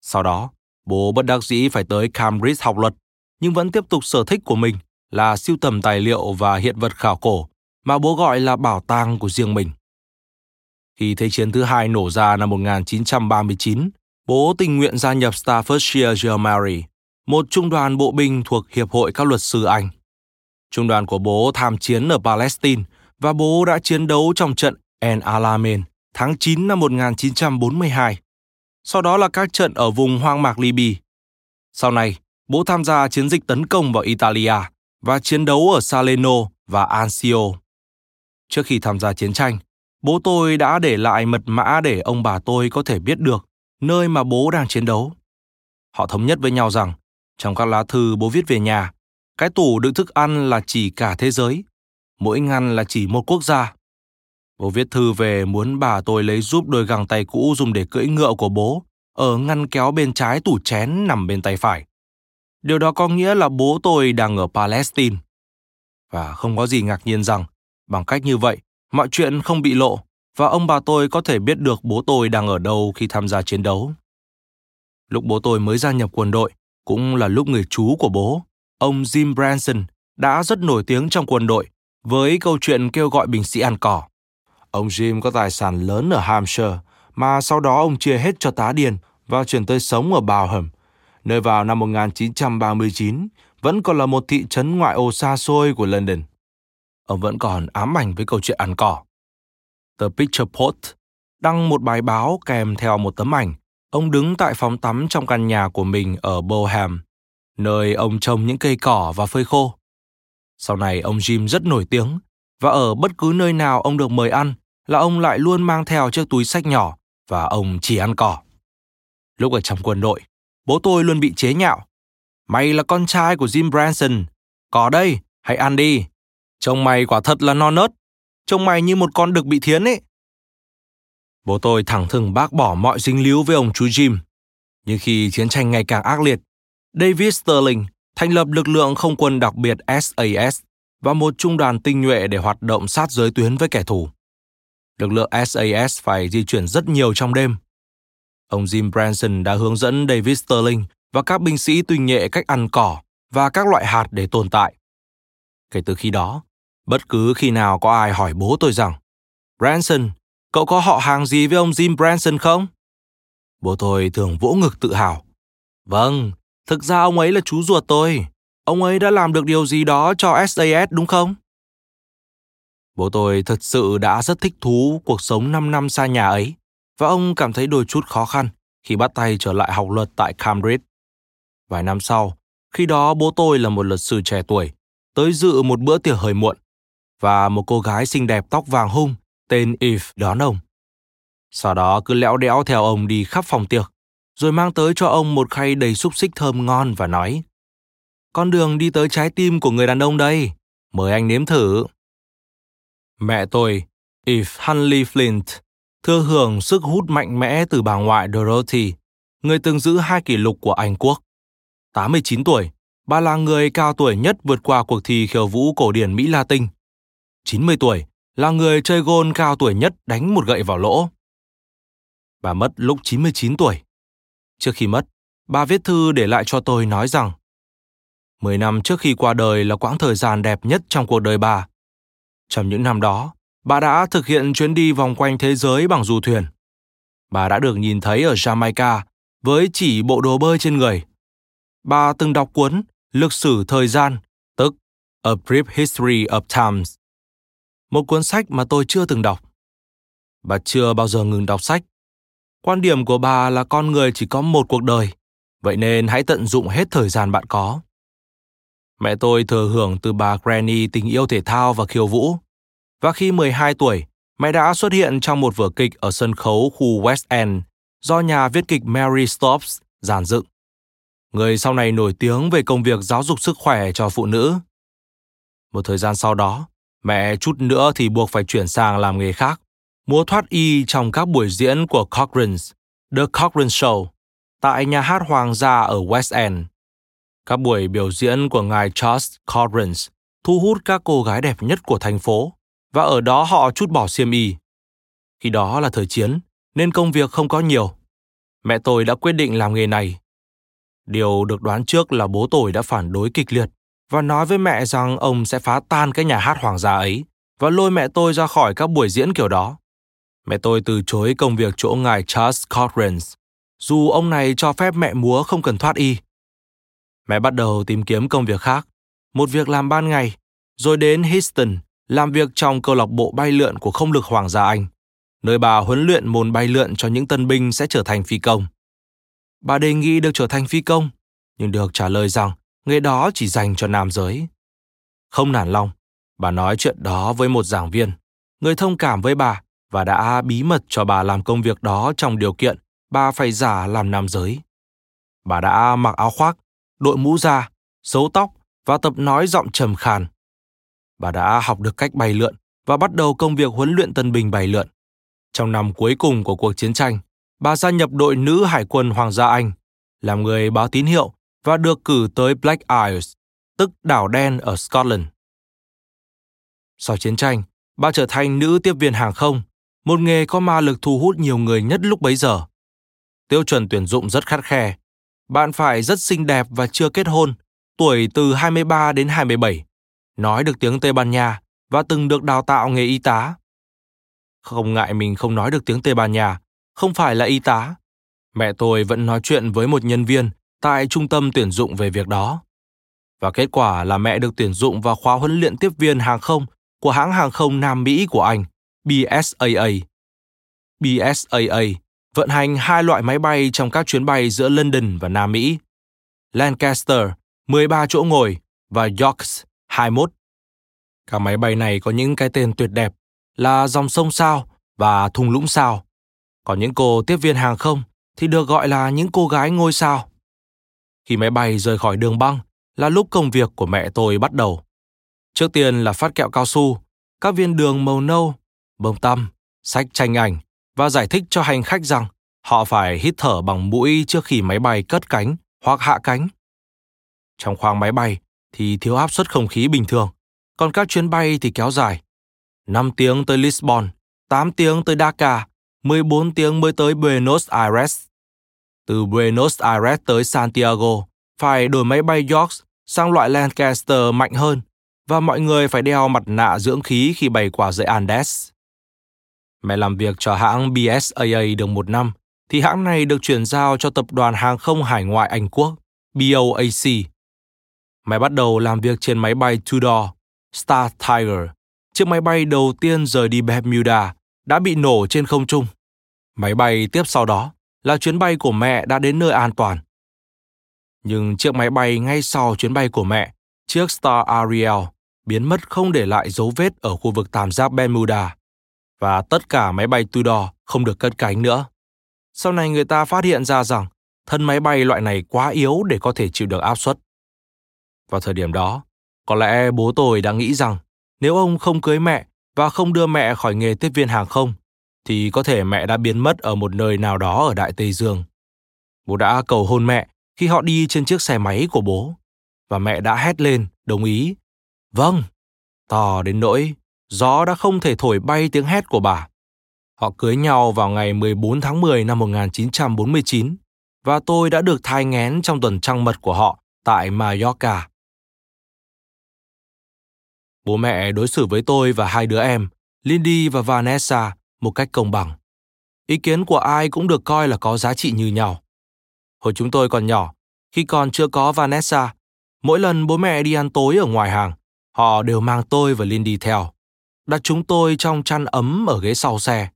Sau đó, bố bất đắc dĩ phải tới Cambridge học luật, nhưng vẫn tiếp tục sở thích của mình là siêu tầm tài liệu và hiện vật khảo cổ mà bố gọi là bảo tàng của riêng mình. Khi Thế chiến thứ hai nổ ra năm 1939, bố tình nguyện gia nhập Staffordshire Yeomanry, một trung đoàn bộ binh thuộc Hiệp hội các luật sư Anh. Trung đoàn của bố tham chiến ở Palestine và bố đã chiến đấu trong trận El Alamein tháng 9 năm 1942. Sau đó là các trận ở vùng hoang mạc Libya. Sau này, bố tham gia chiến dịch tấn công vào Italia và chiến đấu ở Salerno và Anzio. Trước khi tham gia chiến tranh, bố tôi đã để lại mật mã để ông bà tôi có thể biết được nơi mà bố đang chiến đấu. Họ thống nhất với nhau rằng, trong các lá thư bố viết về nhà, cái tủ đựng thức ăn là chỉ cả thế giới, mỗi ngăn là chỉ một quốc gia. Bố viết thư về muốn bà tôi lấy giúp đôi găng tay cũ dùng để cưỡi ngựa của bố ở ngăn kéo bên trái tủ chén nằm bên tay phải. Điều đó có nghĩa là bố tôi đang ở Palestine. Và không có gì ngạc nhiên rằng, bằng cách như vậy, mọi chuyện không bị lộ và ông bà tôi có thể biết được bố tôi đang ở đâu khi tham gia chiến đấu. Lúc bố tôi mới gia nhập quân đội, cũng là lúc người chú của bố, ông Jim Branson, đã rất nổi tiếng trong quân đội với câu chuyện kêu gọi binh sĩ ăn cỏ. Ông Jim có tài sản lớn ở Hampshire, mà sau đó ông chia hết cho tá điền và chuyển tới sống ở Bowham, nơi vào năm 1939 vẫn còn là một thị trấn ngoại ô xa xôi của London. Ông vẫn còn ám ảnh với câu chuyện ăn cỏ. The Picture Post đăng một bài báo kèm theo một tấm ảnh. Ông đứng tại phòng tắm trong căn nhà của mình ở Boham, nơi ông trồng những cây cỏ và phơi khô. Sau này ông Jim rất nổi tiếng và ở bất cứ nơi nào ông được mời ăn là ông lại luôn mang theo chiếc túi sách nhỏ và ông chỉ ăn cỏ. Lúc ở trong quân đội, bố tôi luôn bị chế nhạo. Mày là con trai của Jim Branson. Có đây, hãy ăn đi. Trông mày quả thật là non nớt. Trông mày như một con đực bị thiến ấy. Bố tôi thẳng thừng bác bỏ mọi dính líu với ông chú Jim. Nhưng khi chiến tranh ngày càng ác liệt, David Sterling thành lập lực lượng không quân đặc biệt SAS và một trung đoàn tinh nhuệ để hoạt động sát giới tuyến với kẻ thù. Lực lượng SAS phải di chuyển rất nhiều trong đêm. Ông Jim Branson đã hướng dẫn David Sterling và các binh sĩ tuyên nhệ cách ăn cỏ và các loại hạt để tồn tại. Kể từ khi đó, bất cứ khi nào có ai hỏi bố tôi rằng Branson, cậu có họ hàng gì với ông Jim Branson không? Bố tôi thường vỗ ngực tự hào. Vâng, thực ra ông ấy là chú ruột tôi. Ông ấy đã làm được điều gì đó cho SAS đúng không? Bố tôi thật sự đã rất thích thú cuộc sống 5 năm xa nhà ấy, và ông cảm thấy đôi chút khó khăn khi bắt tay trở lại học luật tại Cambridge. Vài năm sau, khi đó bố tôi là một luật sư trẻ tuổi, tới dự một bữa tiệc hơi muộn, và một cô gái xinh đẹp tóc vàng hung tên Eve đón ông. Sau đó cứ lẽo đẽo theo ông đi khắp phòng tiệc, rồi mang tới cho ông một khay đầy xúc xích thơm ngon và nói Con đường đi tới trái tim của người đàn ông đây, mời anh nếm thử. Mẹ tôi, Eve Hunley Flint, thừa hưởng sức hút mạnh mẽ từ bà ngoại Dorothy, người từng giữ hai kỷ lục của Anh Quốc. 89 tuổi, bà là người cao tuổi nhất vượt qua cuộc thi khiêu vũ cổ điển Mỹ Latin. 90 tuổi, là người chơi gôn cao tuổi nhất đánh một gậy vào lỗ. Bà mất lúc 99 tuổi. Trước khi mất, bà viết thư để lại cho tôi nói rằng 10 năm trước khi qua đời là quãng thời gian đẹp nhất trong cuộc đời bà. Trong những năm đó, bà đã thực hiện chuyến đi vòng quanh thế giới bằng du thuyền. Bà đã được nhìn thấy ở Jamaica với chỉ bộ đồ bơi trên người. Bà từng đọc cuốn Lịch sử thời gian, tức A Brief History of Times. Một cuốn sách mà tôi chưa từng đọc. Bà chưa bao giờ ngừng đọc sách. Quan điểm của bà là con người chỉ có một cuộc đời, vậy nên hãy tận dụng hết thời gian bạn có. Mẹ tôi thừa hưởng từ bà Granny tình yêu thể thao và khiêu vũ. Và khi 12 tuổi, mẹ đã xuất hiện trong một vở kịch ở sân khấu khu West End do nhà viết kịch Mary Stopes giàn dựng. Người sau này nổi tiếng về công việc giáo dục sức khỏe cho phụ nữ. Một thời gian sau đó, mẹ chút nữa thì buộc phải chuyển sang làm nghề khác, múa thoát y trong các buổi diễn của Cochrane's, The Cochrane Show, tại nhà hát Hoàng gia ở West End. Các buổi biểu diễn của ngài Charles Cochrane thu hút các cô gái đẹp nhất của thành phố và ở đó họ chút bỏ xiêm y. Khi đó là thời chiến, nên công việc không có nhiều. Mẹ tôi đã quyết định làm nghề này. Điều được đoán trước là bố tôi đã phản đối kịch liệt và nói với mẹ rằng ông sẽ phá tan cái nhà hát hoàng gia ấy và lôi mẹ tôi ra khỏi các buổi diễn kiểu đó. Mẹ tôi từ chối công việc chỗ ngài Charles Correns, dù ông này cho phép mẹ múa không cần thoát y. Mẹ bắt đầu tìm kiếm công việc khác, một việc làm ban ngày, rồi đến Houston làm việc trong câu lạc bộ bay lượn của không lực Hoàng gia Anh, nơi bà huấn luyện môn bay lượn cho những tân binh sẽ trở thành phi công. Bà đề nghị được trở thành phi công, nhưng được trả lời rằng nghề đó chỉ dành cho nam giới. Không nản lòng, bà nói chuyện đó với một giảng viên, người thông cảm với bà và đã bí mật cho bà làm công việc đó trong điều kiện bà phải giả làm nam giới. Bà đã mặc áo khoác, đội mũ da, giấu tóc và tập nói giọng trầm khàn. Bà đã học được cách bay lượn và bắt đầu công việc huấn luyện tân binh bay lượn. Trong năm cuối cùng của cuộc chiến tranh, bà gia nhập đội nữ hải quân Hoàng gia Anh, làm người báo tín hiệu và được cử tới Black Isles, tức đảo đen ở Scotland. Sau chiến tranh, bà trở thành nữ tiếp viên hàng không, một nghề có ma lực thu hút nhiều người nhất lúc bấy giờ. Tiêu chuẩn tuyển dụng rất khắt khe. Bạn phải rất xinh đẹp và chưa kết hôn, tuổi từ 23 đến 27, nói được tiếng Tây Ban Nha và từng được đào tạo nghề y tá. Không ngại mình không nói được tiếng Tây Ban Nha, không phải là y tá. Mẹ tôi vẫn nói chuyện với một nhân viên tại trung tâm tuyển dụng về việc đó. Và kết quả là mẹ được tuyển dụng vào khóa huấn luyện tiếp viên hàng không của hãng hàng không Nam Mỹ của Anh, BSAA. BSAA vận hành hai loại máy bay trong các chuyến bay giữa London và Nam Mỹ. Lancaster 13 chỗ ngồi và Yorks 21. Các máy bay này có những cái tên tuyệt đẹp là dòng sông sao và thung lũng sao. Còn những cô tiếp viên hàng không thì được gọi là những cô gái ngôi sao. Khi máy bay rời khỏi đường băng là lúc công việc của mẹ tôi bắt đầu. Trước tiên là phát kẹo cao su, các viên đường màu nâu, bông tăm, sách tranh ảnh và giải thích cho hành khách rằng họ phải hít thở bằng mũi trước khi máy bay cất cánh hoặc hạ cánh. Trong khoang máy bay thì thiếu áp suất không khí bình thường, còn các chuyến bay thì kéo dài. 5 tiếng tới Lisbon, 8 tiếng tới Dakar, 14 tiếng mới tới Buenos Aires. Từ Buenos Aires tới Santiago, phải đổi máy bay York sang loại Lancaster mạnh hơn và mọi người phải đeo mặt nạ dưỡng khí khi bay qua dãy Andes. Mẹ làm việc cho hãng BSAA được một năm, thì hãng này được chuyển giao cho tập đoàn hàng không hải ngoại Anh Quốc, BOAC. Mẹ bắt đầu làm việc trên máy bay Tudor, Star Tiger, chiếc máy bay đầu tiên rời đi Bermuda đã bị nổ trên không trung. Máy bay tiếp sau đó là chuyến bay của mẹ đã đến nơi an toàn. Nhưng chiếc máy bay ngay sau chuyến bay của mẹ, chiếc Star Ariel, biến mất không để lại dấu vết ở khu vực tam giác Bermuda. Và tất cả máy bay Tudor không được cất cánh nữa. Sau này người ta phát hiện ra rằng thân máy bay loại này quá yếu để có thể chịu được áp suất. Vào thời điểm đó, có lẽ bố tôi đã nghĩ rằng nếu ông không cưới mẹ và không đưa mẹ khỏi nghề tiếp viên hàng không, thì có thể mẹ đã biến mất ở một nơi nào đó ở Đại Tây Dương. Bố đã cầu hôn mẹ khi họ đi trên chiếc xe máy của bố, và mẹ đã hét lên, đồng ý. Vâng, to đến nỗi gió đã không thể thổi bay tiếng hét của bà. Họ cưới nhau vào ngày 14 tháng 10 năm 1949 và tôi đã được thai nghén trong tuần trăng mật của họ tại Mallorca. Bố mẹ đối xử với tôi và hai đứa em, Lindy và Vanessa, một cách công bằng. Ý kiến của ai cũng được coi là có giá trị như nhau. Hồi chúng tôi còn nhỏ, khi còn chưa có Vanessa, mỗi lần bố mẹ đi ăn tối ở ngoài hàng, họ đều mang tôi và Lindy theo, đặt chúng tôi trong chăn ấm ở ghế sau xe.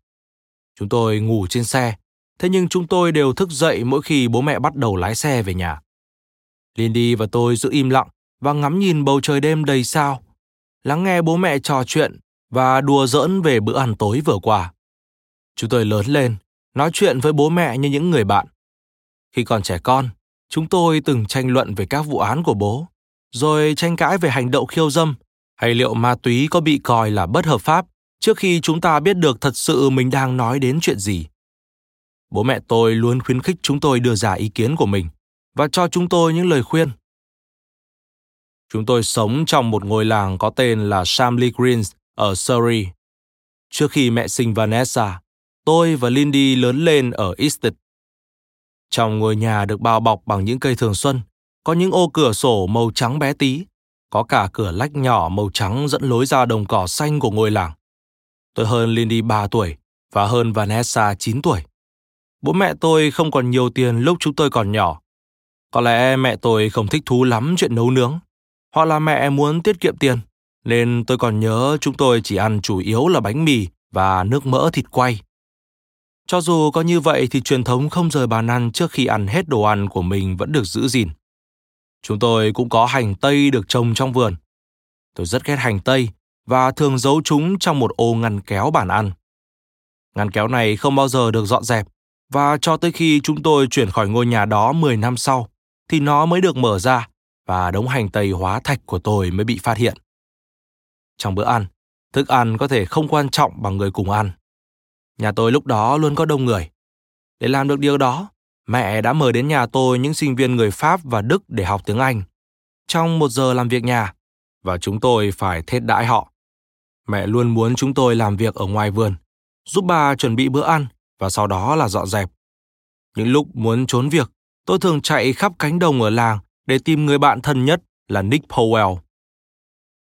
Chúng tôi ngủ trên xe, thế nhưng chúng tôi đều thức dậy mỗi khi bố mẹ bắt đầu lái xe về nhà. Lindy và tôi giữ im lặng và ngắm nhìn bầu trời đêm đầy sao, lắng nghe bố mẹ trò chuyện và đùa giỡn về bữa ăn tối vừa qua. Chúng tôi lớn lên, nói chuyện với bố mẹ như những người bạn. Khi còn trẻ con, chúng tôi từng tranh luận về các vụ án của bố, rồi tranh cãi về hành động khiêu dâm hay liệu ma túy có bị coi là bất hợp pháp trước khi chúng ta biết được thật sự mình đang nói đến chuyện gì. Bố mẹ tôi luôn khuyến khích chúng tôi đưa ra ý kiến của mình và cho chúng tôi những lời khuyên. Chúng tôi sống trong một ngôi làng có tên là Shamley Greens ở Surrey. Trước khi mẹ sinh Vanessa, tôi và Lindy lớn lên ở Easton, Trong ngôi nhà được bao bọc bằng những cây thường xuân, có những ô cửa sổ màu trắng bé tí, có cả cửa lách nhỏ màu trắng dẫn lối ra đồng cỏ xanh của ngôi làng. Tôi hơn Lindy 3 tuổi và hơn Vanessa 9 tuổi. Bố mẹ tôi không còn nhiều tiền lúc chúng tôi còn nhỏ. Có lẽ mẹ tôi không thích thú lắm chuyện nấu nướng, hoặc là mẹ muốn tiết kiệm tiền, nên tôi còn nhớ chúng tôi chỉ ăn chủ yếu là bánh mì và nước mỡ thịt quay. Cho dù có như vậy thì truyền thống không rời bàn ăn trước khi ăn hết đồ ăn của mình vẫn được giữ gìn. Chúng tôi cũng có hành tây được trồng trong vườn. Tôi rất ghét hành tây và thường giấu chúng trong một ô ngăn kéo bàn ăn. Ngăn kéo này không bao giờ được dọn dẹp và cho tới khi chúng tôi chuyển khỏi ngôi nhà đó 10 năm sau thì nó mới được mở ra và đống hành tây hóa thạch của tôi mới bị phát hiện. Trong bữa ăn, thức ăn có thể không quan trọng bằng người cùng ăn. Nhà tôi lúc đó luôn có đông người. Để làm được điều đó, mẹ đã mời đến nhà tôi những sinh viên người Pháp và Đức để học tiếng Anh. Trong một giờ làm việc nhà, và chúng tôi phải thết đãi họ. Mẹ luôn muốn chúng tôi làm việc ở ngoài vườn, giúp bà chuẩn bị bữa ăn và sau đó là dọn dẹp. Những lúc muốn trốn việc, tôi thường chạy khắp cánh đồng ở làng để tìm người bạn thân nhất là Nick Powell.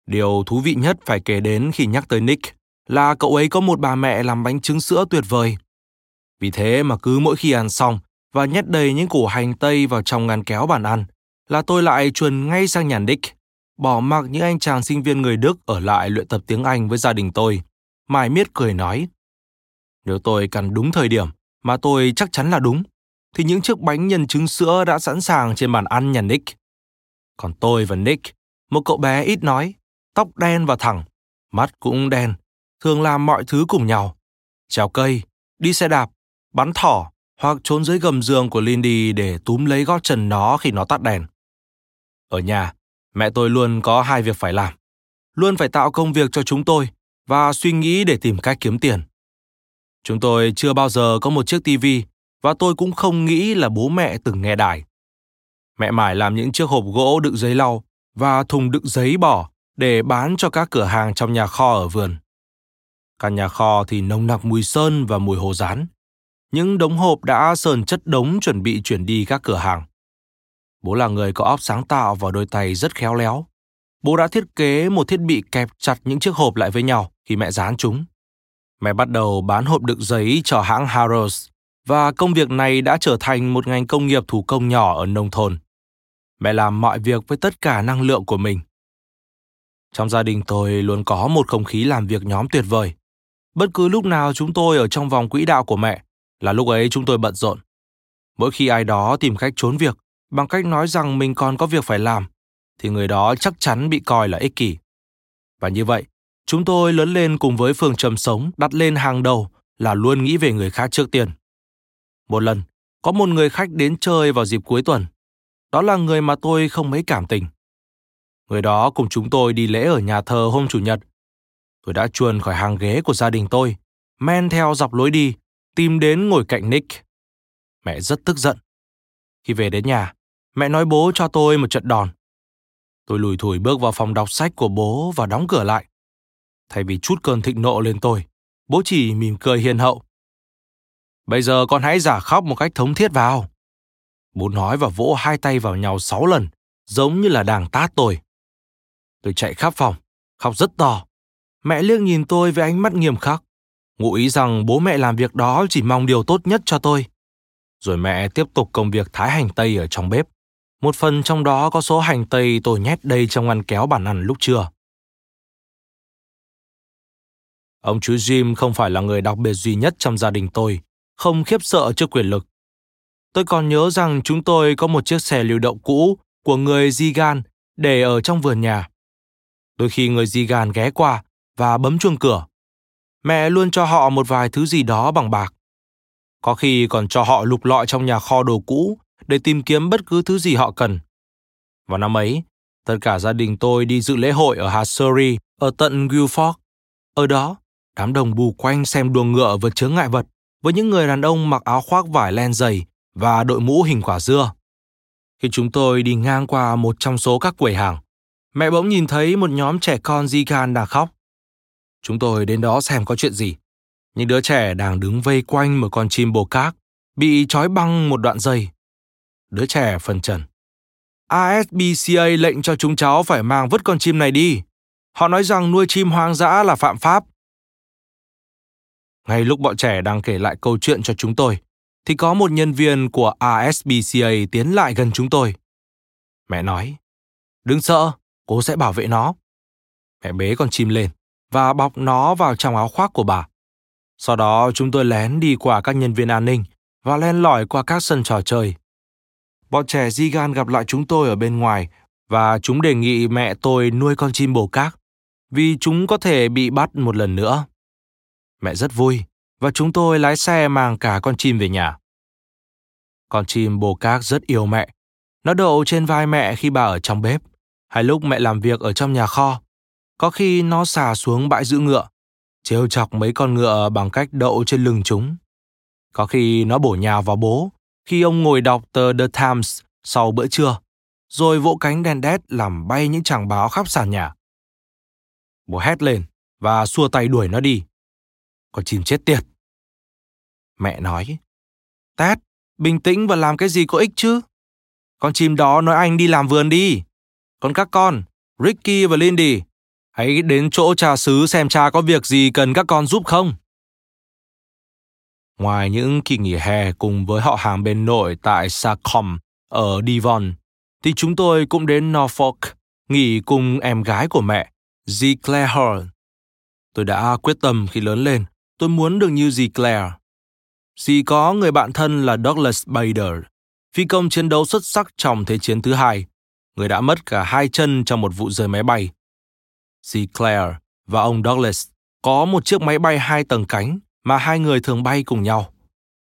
Điều thú vị nhất phải kể đến khi nhắc tới Nick là cậu ấy có một bà mẹ làm bánh trứng sữa tuyệt vời. Vì thế mà cứ mỗi khi ăn xong và nhét đầy những củ hành tây vào trong ngăn kéo bàn ăn, là tôi lại chuồn ngay sang nhà Nick, bỏ mặc những anh chàng sinh viên người Đức ở lại luyện tập tiếng Anh với gia đình tôi. Mải miết cười nói, nếu tôi cần đúng thời điểm mà tôi chắc chắn là đúng, thì những chiếc bánh nhân trứng sữa đã sẵn sàng trên bàn ăn nhà Nick. Còn tôi và Nick, một cậu bé ít nói, tóc đen và thẳng, mắt cũng đen, thường làm mọi thứ cùng nhau. Trèo cây, đi xe đạp, bắn thỏ hoặc trốn dưới gầm giường của Lindy để túm lấy gót chân nó khi nó tắt đèn. Ở nhà, mẹ tôi luôn có hai việc phải làm. Luôn phải tạo công việc cho chúng tôi và suy nghĩ để tìm cách kiếm tiền. Chúng tôi chưa bao giờ có một chiếc tivi và tôi cũng không nghĩ là bố mẹ từng nghe đài. Mẹ mải làm những chiếc hộp gỗ đựng giấy lau và thùng đựng giấy bỏ để bán cho các cửa hàng trong nhà kho ở vườn. Căn nhà kho thì nồng nặc mùi sơn và mùi hồ rán. Những đống hộp đã sờn chất đống chuẩn bị chuyển đi các cửa hàng. Bố là người có óc sáng tạo và đôi tay rất khéo léo. Bố đã thiết kế một thiết bị kẹp chặt những chiếc hộp lại với nhau khi mẹ dán chúng. Mẹ bắt đầu bán hộp đựng giấy cho hãng Harrods và công việc này đã trở thành một ngành công nghiệp thủ công nhỏ ở nông thôn. Mẹ làm mọi việc với tất cả năng lượng của mình. Trong gia đình tôi luôn có một không khí làm việc nhóm tuyệt vời. Bất cứ lúc nào chúng tôi ở trong vòng quỹ đạo của mẹ là lúc ấy chúng tôi bận rộn. Mỗi khi ai đó tìm cách trốn việc bằng cách nói rằng mình còn có việc phải làm, thì người đó chắc chắn bị coi là ích kỷ. Và như vậy, chúng tôi lớn lên cùng với phương châm sống đặt lên hàng đầu là luôn nghĩ về người khác trước tiên. Một lần, có một người khách đến chơi vào dịp cuối tuần. Đó là người mà tôi không mấy cảm tình. Người đó cùng chúng tôi đi lễ ở nhà thờ hôm Chủ nhật. Tôi đã chuồn khỏi hàng ghế của gia đình tôi, men theo dọc lối đi, tìm đến ngồi cạnh Nick. Mẹ rất tức giận. Khi về đến nhà, mẹ nói bố cho tôi một trận đòn. Tôi lùi thủi bước vào phòng đọc sách của bố và đóng cửa lại. Thay vì chút cơn thịnh nộ lên tôi, bố chỉ mỉm cười hiền hậu. Bây giờ con hãy giả khóc một cách thống thiết vào. Bố nói và vỗ hai tay vào nhau sáu lần, giống như là đang tát tôi. Tôi chạy khắp phòng, khóc rất to. Mẹ liếc nhìn tôi với ánh mắt nghiêm khắc, ngụ ý rằng bố mẹ làm việc đó chỉ mong điều tốt nhất cho tôi. Rồi mẹ tiếp tục công việc thái hành tây ở trong bếp. Một phần trong đó có số hành tây tôi nhét đầy trong ngăn kéo bàn ăn lúc trưa. Ông chú Jim không phải là người đặc biệt duy nhất trong gia đình tôi, không khiếp sợ trước quyền lực. Tôi còn nhớ rằng chúng tôi có một chiếc xe lưu động cũ của người Zigan để ở trong vườn nhà. Đôi khi người Zigan ghé qua và bấm chuông cửa. Mẹ luôn cho họ một vài thứ gì đó bằng bạc. Có khi còn cho họ lục lọi trong nhà kho đồ cũ để tìm kiếm bất cứ thứ gì họ cần. Vào năm ấy, tất cả gia đình tôi đi dự lễ hội ở hạt Surrey ở tận Guilford. Ở đó, đám đồng bù quanh xem đua ngựa vượt chướng ngại vật với những người đàn ông mặc áo khoác vải len dày và đội mũ hình quả dưa. Khi chúng tôi đi ngang qua một trong số các quầy hàng, mẹ bỗng nhìn thấy một nhóm trẻ con di can đang khóc. Chúng tôi đến đó xem có chuyện gì. Những đứa trẻ đang đứng vây quanh một con chim bồ cát, bị trói băng một đoạn dây. Đứa trẻ phần trần. ASBCA lệnh cho chúng cháu phải mang vứt con chim này đi. Họ nói rằng nuôi chim hoang dã là phạm pháp. Ngay lúc bọn trẻ đang kể lại câu chuyện cho chúng tôi, thì có một nhân viên của ASBCA tiến lại gần chúng tôi. Mẹ nói, đừng sợ, cô sẽ bảo vệ nó. Mẹ bế con chim lên và bọc nó vào trong áo khoác của bà. Sau đó chúng tôi lén đi qua các nhân viên an ninh và len lỏi qua các sân trò chơi. Bọn trẻ Zigan gặp lại chúng tôi ở bên ngoài và chúng đề nghị mẹ tôi nuôi con chim bồ cát vì chúng có thể bị bắt một lần nữa. Mẹ rất vui và chúng tôi lái xe mang cả con chim về nhà. Con chim bồ cát rất yêu mẹ. Nó đậu trên vai mẹ khi bà ở trong bếp, hay lúc mẹ làm việc ở trong nhà kho. Có khi nó xà xuống bãi giữ ngựa, trêu chọc mấy con ngựa bằng cách đậu trên lưng chúng. Có khi nó bổ nhào vào bố khi ông ngồi đọc tờ The Times sau bữa trưa, rồi vỗ cánh đèn đét làm bay những tràng báo khắp sàn nhà. Bố hét lên và xua tay đuổi nó đi. Con chim chết tiệt. Mẹ nói, tát bình tĩnh và làm cái gì có ích chứ? Con chim đó nói anh đi làm vườn đi. Còn các con, Ricky và Lindy, hãy đến chỗ cha xứ xem cha có việc gì cần các con giúp không. Ngoài những kỳ nghỉ hè cùng với họ hàng bên nội tại Sacom ở Devon, thì chúng tôi cũng đến Norfolk nghỉ cùng em gái của mẹ, G. Claire Hall. Tôi đã quyết tâm khi lớn lên, tôi muốn được như dì Claire. Dì có người bạn thân là Douglas Bader, phi công chiến đấu xuất sắc trong Thế chiến thứ hai, người đã mất cả hai chân trong một vụ rơi máy bay. Dì Claire và ông Douglas có một chiếc máy bay hai tầng cánh mà hai người thường bay cùng nhau.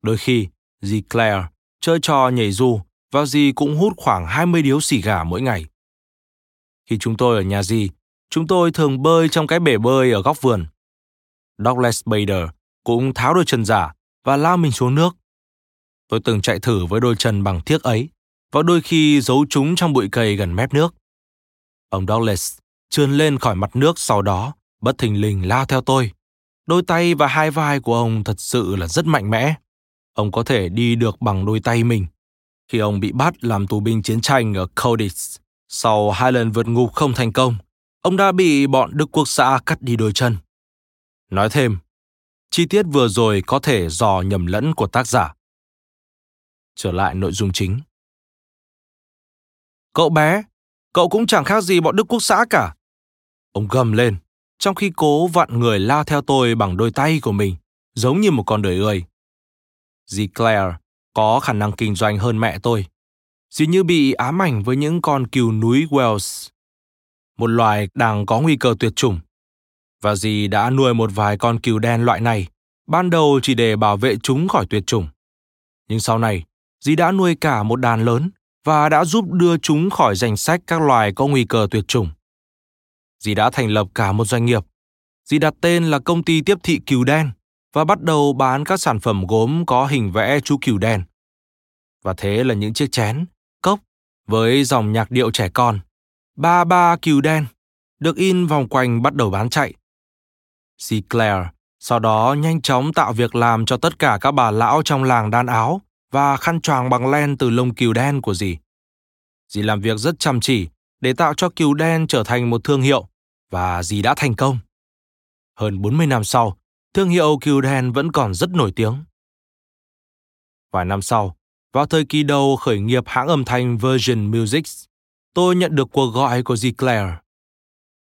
Đôi khi, dì Claire chơi trò nhảy dù và dì cũng hút khoảng 20 điếu xì gà mỗi ngày. Khi chúng tôi ở nhà dì, chúng tôi thường bơi trong cái bể bơi ở góc vườn. Douglas Bader cũng tháo đôi chân giả và lao mình xuống nước. Tôi từng chạy thử với đôi chân bằng thiếc ấy và đôi khi giấu chúng trong bụi cây gần mép nước. Ông Douglas trườn lên khỏi mặt nước sau đó, bất thình lình lao theo tôi. Đôi tay và hai vai của ông thật sự là rất mạnh mẽ. Ông có thể đi được bằng đôi tay mình. Khi ông bị bắt làm tù binh chiến tranh ở Cadiz, sau hai lần vượt ngục không thành công, ông đã bị bọn Đức Quốc xã cắt đi đôi chân. Nói thêm, chi tiết vừa rồi có thể do nhầm lẫn của tác giả. Trở lại nội dung chính. Cậu bé, cậu cũng chẳng khác gì bọn Đức Quốc xã cả. Ông gầm lên, trong khi cố vặn người lao theo tôi bằng đôi tay của mình, giống như một con đời ơi. Dì Claire có khả năng kinh doanh hơn mẹ tôi. Dì như bị ám ảnh với những con cừu núi Wells, một loài đang có nguy cơ tuyệt chủng. Và dì đã nuôi một vài con cừu đen loại này, ban đầu chỉ để bảo vệ chúng khỏi tuyệt chủng. Nhưng sau này, dì đã nuôi cả một đàn lớn và đã giúp đưa chúng khỏi danh sách các loài có nguy cơ tuyệt chủng. Dì đã thành lập cả một doanh nghiệp. Dì đặt tên là công ty tiếp thị cừu đen và bắt đầu bán các sản phẩm gốm có hình vẽ chú cừu đen. Và thế là những chiếc chén, cốc với dòng nhạc điệu trẻ con, ba ba cừu đen, được in vòng quanh bắt đầu bán chạy. C. Claire sau đó nhanh chóng tạo việc làm cho tất cả các bà lão trong làng đan áo và khăn choàng bằng len từ lông cừu đen của dì. Dì làm việc rất chăm chỉ để tạo cho cừu đen trở thành một thương hiệu và dì đã thành công. Hơn 40 năm sau, thương hiệu cừu đen vẫn còn rất nổi tiếng. Vài năm sau, vào thời kỳ đầu khởi nghiệp hãng âm thanh Virgin Music, tôi nhận được cuộc gọi của dì Claire.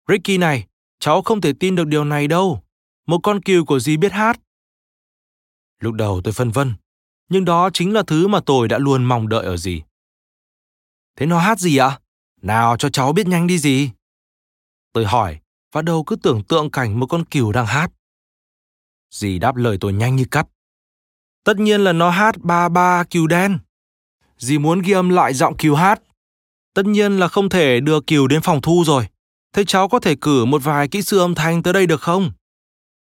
Ricky này, cháu không thể tin được điều này đâu. Một con cừu của dì biết hát. Lúc đầu tôi phân vân, nhưng đó chính là thứ mà tôi đã luôn mong đợi ở dì. Thế nó hát gì ạ? Nào cho cháu biết nhanh đi gì. Tôi hỏi, và đầu cứ tưởng tượng cảnh một con cừu đang hát. Dì đáp lời tôi nhanh như cắt. Tất nhiên là nó hát ba ba cừu đen. Dì muốn ghi âm lại giọng cừu hát. Tất nhiên là không thể đưa cừu đến phòng thu rồi. Thế cháu có thể cử một vài kỹ sư âm thanh tới đây được không?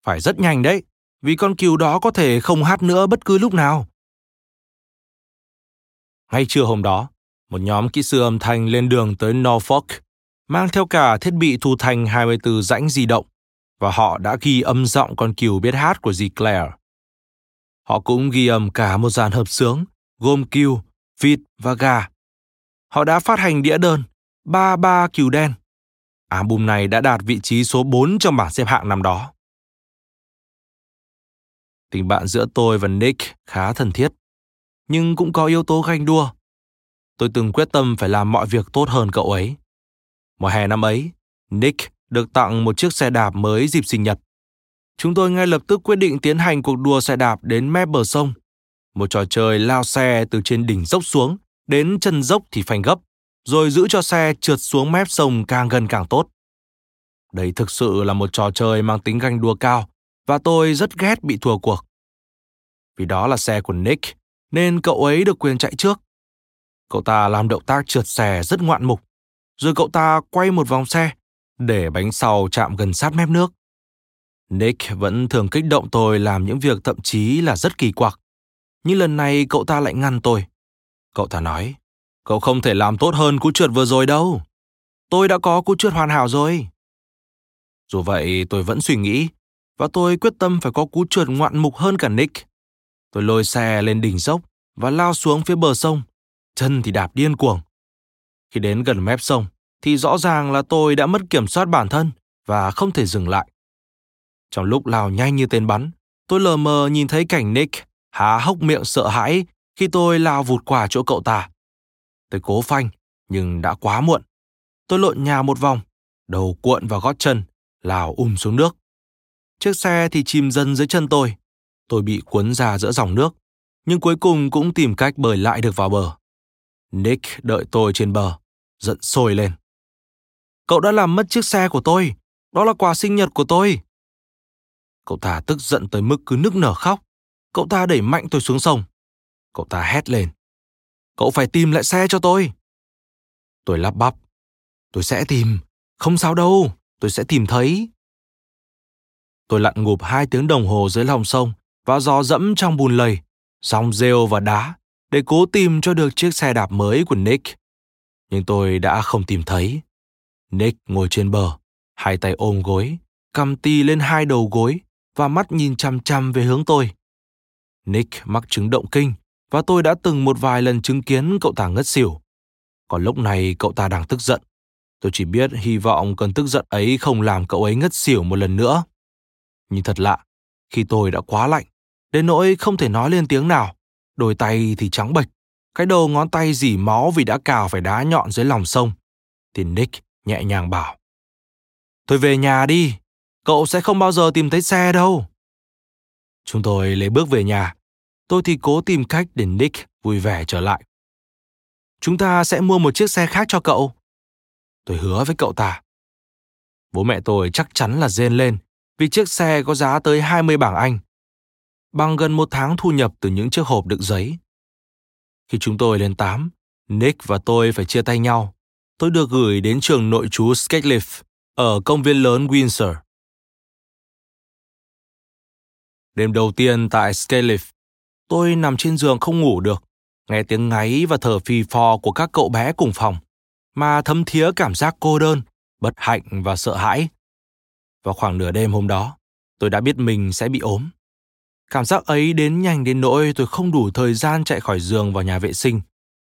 Phải rất nhanh đấy, vì con cừu đó có thể không hát nữa bất cứ lúc nào. Ngay trưa hôm đó, một nhóm kỹ sư âm thanh lên đường tới Norfolk, mang theo cả thiết bị thu thanh 24 rãnh di động, và họ đã ghi âm giọng con cừu biết hát của dì Claire. Họ cũng ghi âm cả một dàn hợp sướng, gồm cừu, vịt và gà. Họ đã phát hành đĩa đơn, ba ba cừu đen. Album này đã đạt vị trí số 4 trong bảng xếp hạng năm đó. Tình bạn giữa tôi và Nick khá thân thiết, nhưng cũng có yếu tố ganh đua tôi từng quyết tâm phải làm mọi việc tốt hơn cậu ấy. Mùa hè năm ấy, Nick được tặng một chiếc xe đạp mới dịp sinh nhật. Chúng tôi ngay lập tức quyết định tiến hành cuộc đua xe đạp đến mép bờ sông. Một trò chơi lao xe từ trên đỉnh dốc xuống, đến chân dốc thì phanh gấp, rồi giữ cho xe trượt xuống mép sông càng gần càng tốt. Đây thực sự là một trò chơi mang tính ganh đua cao, và tôi rất ghét bị thua cuộc. Vì đó là xe của Nick, nên cậu ấy được quyền chạy trước. Cậu ta làm động tác trượt xe rất ngoạn mục, rồi cậu ta quay một vòng xe, để bánh sau chạm gần sát mép nước. Nick vẫn thường kích động tôi làm những việc thậm chí là rất kỳ quặc. Nhưng lần này cậu ta lại ngăn tôi. Cậu ta nói, cậu không thể làm tốt hơn cú trượt vừa rồi đâu. Tôi đã có cú trượt hoàn hảo rồi. Dù vậy tôi vẫn suy nghĩ, và tôi quyết tâm phải có cú trượt ngoạn mục hơn cả Nick. Tôi lôi xe lên đỉnh dốc và lao xuống phía bờ sông, chân thì đạp điên cuồng. Khi đến gần mép sông, thì rõ ràng là tôi đã mất kiểm soát bản thân và không thể dừng lại. Trong lúc lao nhanh như tên bắn, tôi lờ mờ nhìn thấy cảnh Nick há hốc miệng sợ hãi khi tôi lao vụt qua chỗ cậu ta. Tôi cố phanh, nhưng đã quá muộn. Tôi lộn nhà một vòng, đầu cuộn vào gót chân, lao um xuống nước. Chiếc xe thì chìm dần dưới chân tôi. Tôi bị cuốn ra giữa dòng nước, nhưng cuối cùng cũng tìm cách bơi lại được vào bờ. Nick đợi tôi trên bờ, giận sôi lên. Cậu đã làm mất chiếc xe của tôi, đó là quà sinh nhật của tôi. Cậu ta tức giận tới mức cứ nức nở khóc. Cậu ta đẩy mạnh tôi xuống sông. Cậu ta hét lên. Cậu phải tìm lại xe cho tôi. Tôi lắp bắp. Tôi sẽ tìm. Không sao đâu, tôi sẽ tìm thấy. Tôi lặn ngụp hai tiếng đồng hồ dưới lòng sông và dò dẫm trong bùn lầy, sóng rêu và đá để cố tìm cho được chiếc xe đạp mới của Nick. Nhưng tôi đã không tìm thấy. Nick ngồi trên bờ, hai tay ôm gối, cầm tì lên hai đầu gối và mắt nhìn chăm chăm về hướng tôi. Nick mắc chứng động kinh và tôi đã từng một vài lần chứng kiến cậu ta ngất xỉu. Còn lúc này cậu ta đang tức giận. Tôi chỉ biết hy vọng cơn tức giận ấy không làm cậu ấy ngất xỉu một lần nữa. Nhưng thật lạ, khi tôi đã quá lạnh, đến nỗi không thể nói lên tiếng nào, đôi tay thì trắng bệch, cái đầu ngón tay dỉ máu vì đã cào phải đá nhọn dưới lòng sông. Thì Nick nhẹ nhàng bảo. Tôi về nhà đi, cậu sẽ không bao giờ tìm thấy xe đâu. Chúng tôi lấy bước về nhà. Tôi thì cố tìm cách để Nick vui vẻ trở lại. Chúng ta sẽ mua một chiếc xe khác cho cậu. Tôi hứa với cậu ta. Bố mẹ tôi chắc chắn là rên lên vì chiếc xe có giá tới 20 bảng Anh, bằng gần một tháng thu nhập từ những chiếc hộp đựng giấy. Khi chúng tôi lên 8, Nick và tôi phải chia tay nhau. Tôi được gửi đến trường nội trú Sketliff ở công viên lớn Windsor. Đêm đầu tiên tại Sketliff, tôi nằm trên giường không ngủ được, nghe tiếng ngáy và thở phì phò của các cậu bé cùng phòng, mà thấm thía cảm giác cô đơn, bất hạnh và sợ hãi vào khoảng nửa đêm hôm đó, tôi đã biết mình sẽ bị ốm. Cảm giác ấy đến nhanh đến nỗi tôi không đủ thời gian chạy khỏi giường vào nhà vệ sinh.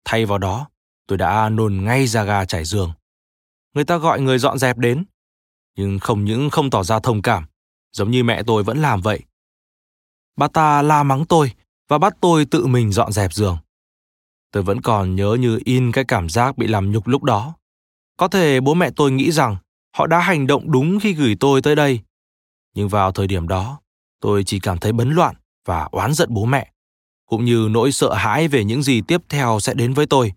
Thay vào đó, tôi đã nôn ngay ra ga trải giường. Người ta gọi người dọn dẹp đến, nhưng không những không tỏ ra thông cảm, giống như mẹ tôi vẫn làm vậy. Bà ta la mắng tôi và bắt tôi tự mình dọn dẹp giường. Tôi vẫn còn nhớ như in cái cảm giác bị làm nhục lúc đó. Có thể bố mẹ tôi nghĩ rằng Họ đã hành động đúng khi gửi tôi tới đây. Nhưng vào thời điểm đó, tôi chỉ cảm thấy bấn loạn và oán giận bố mẹ, cũng như nỗi sợ hãi về những gì tiếp theo sẽ đến với tôi.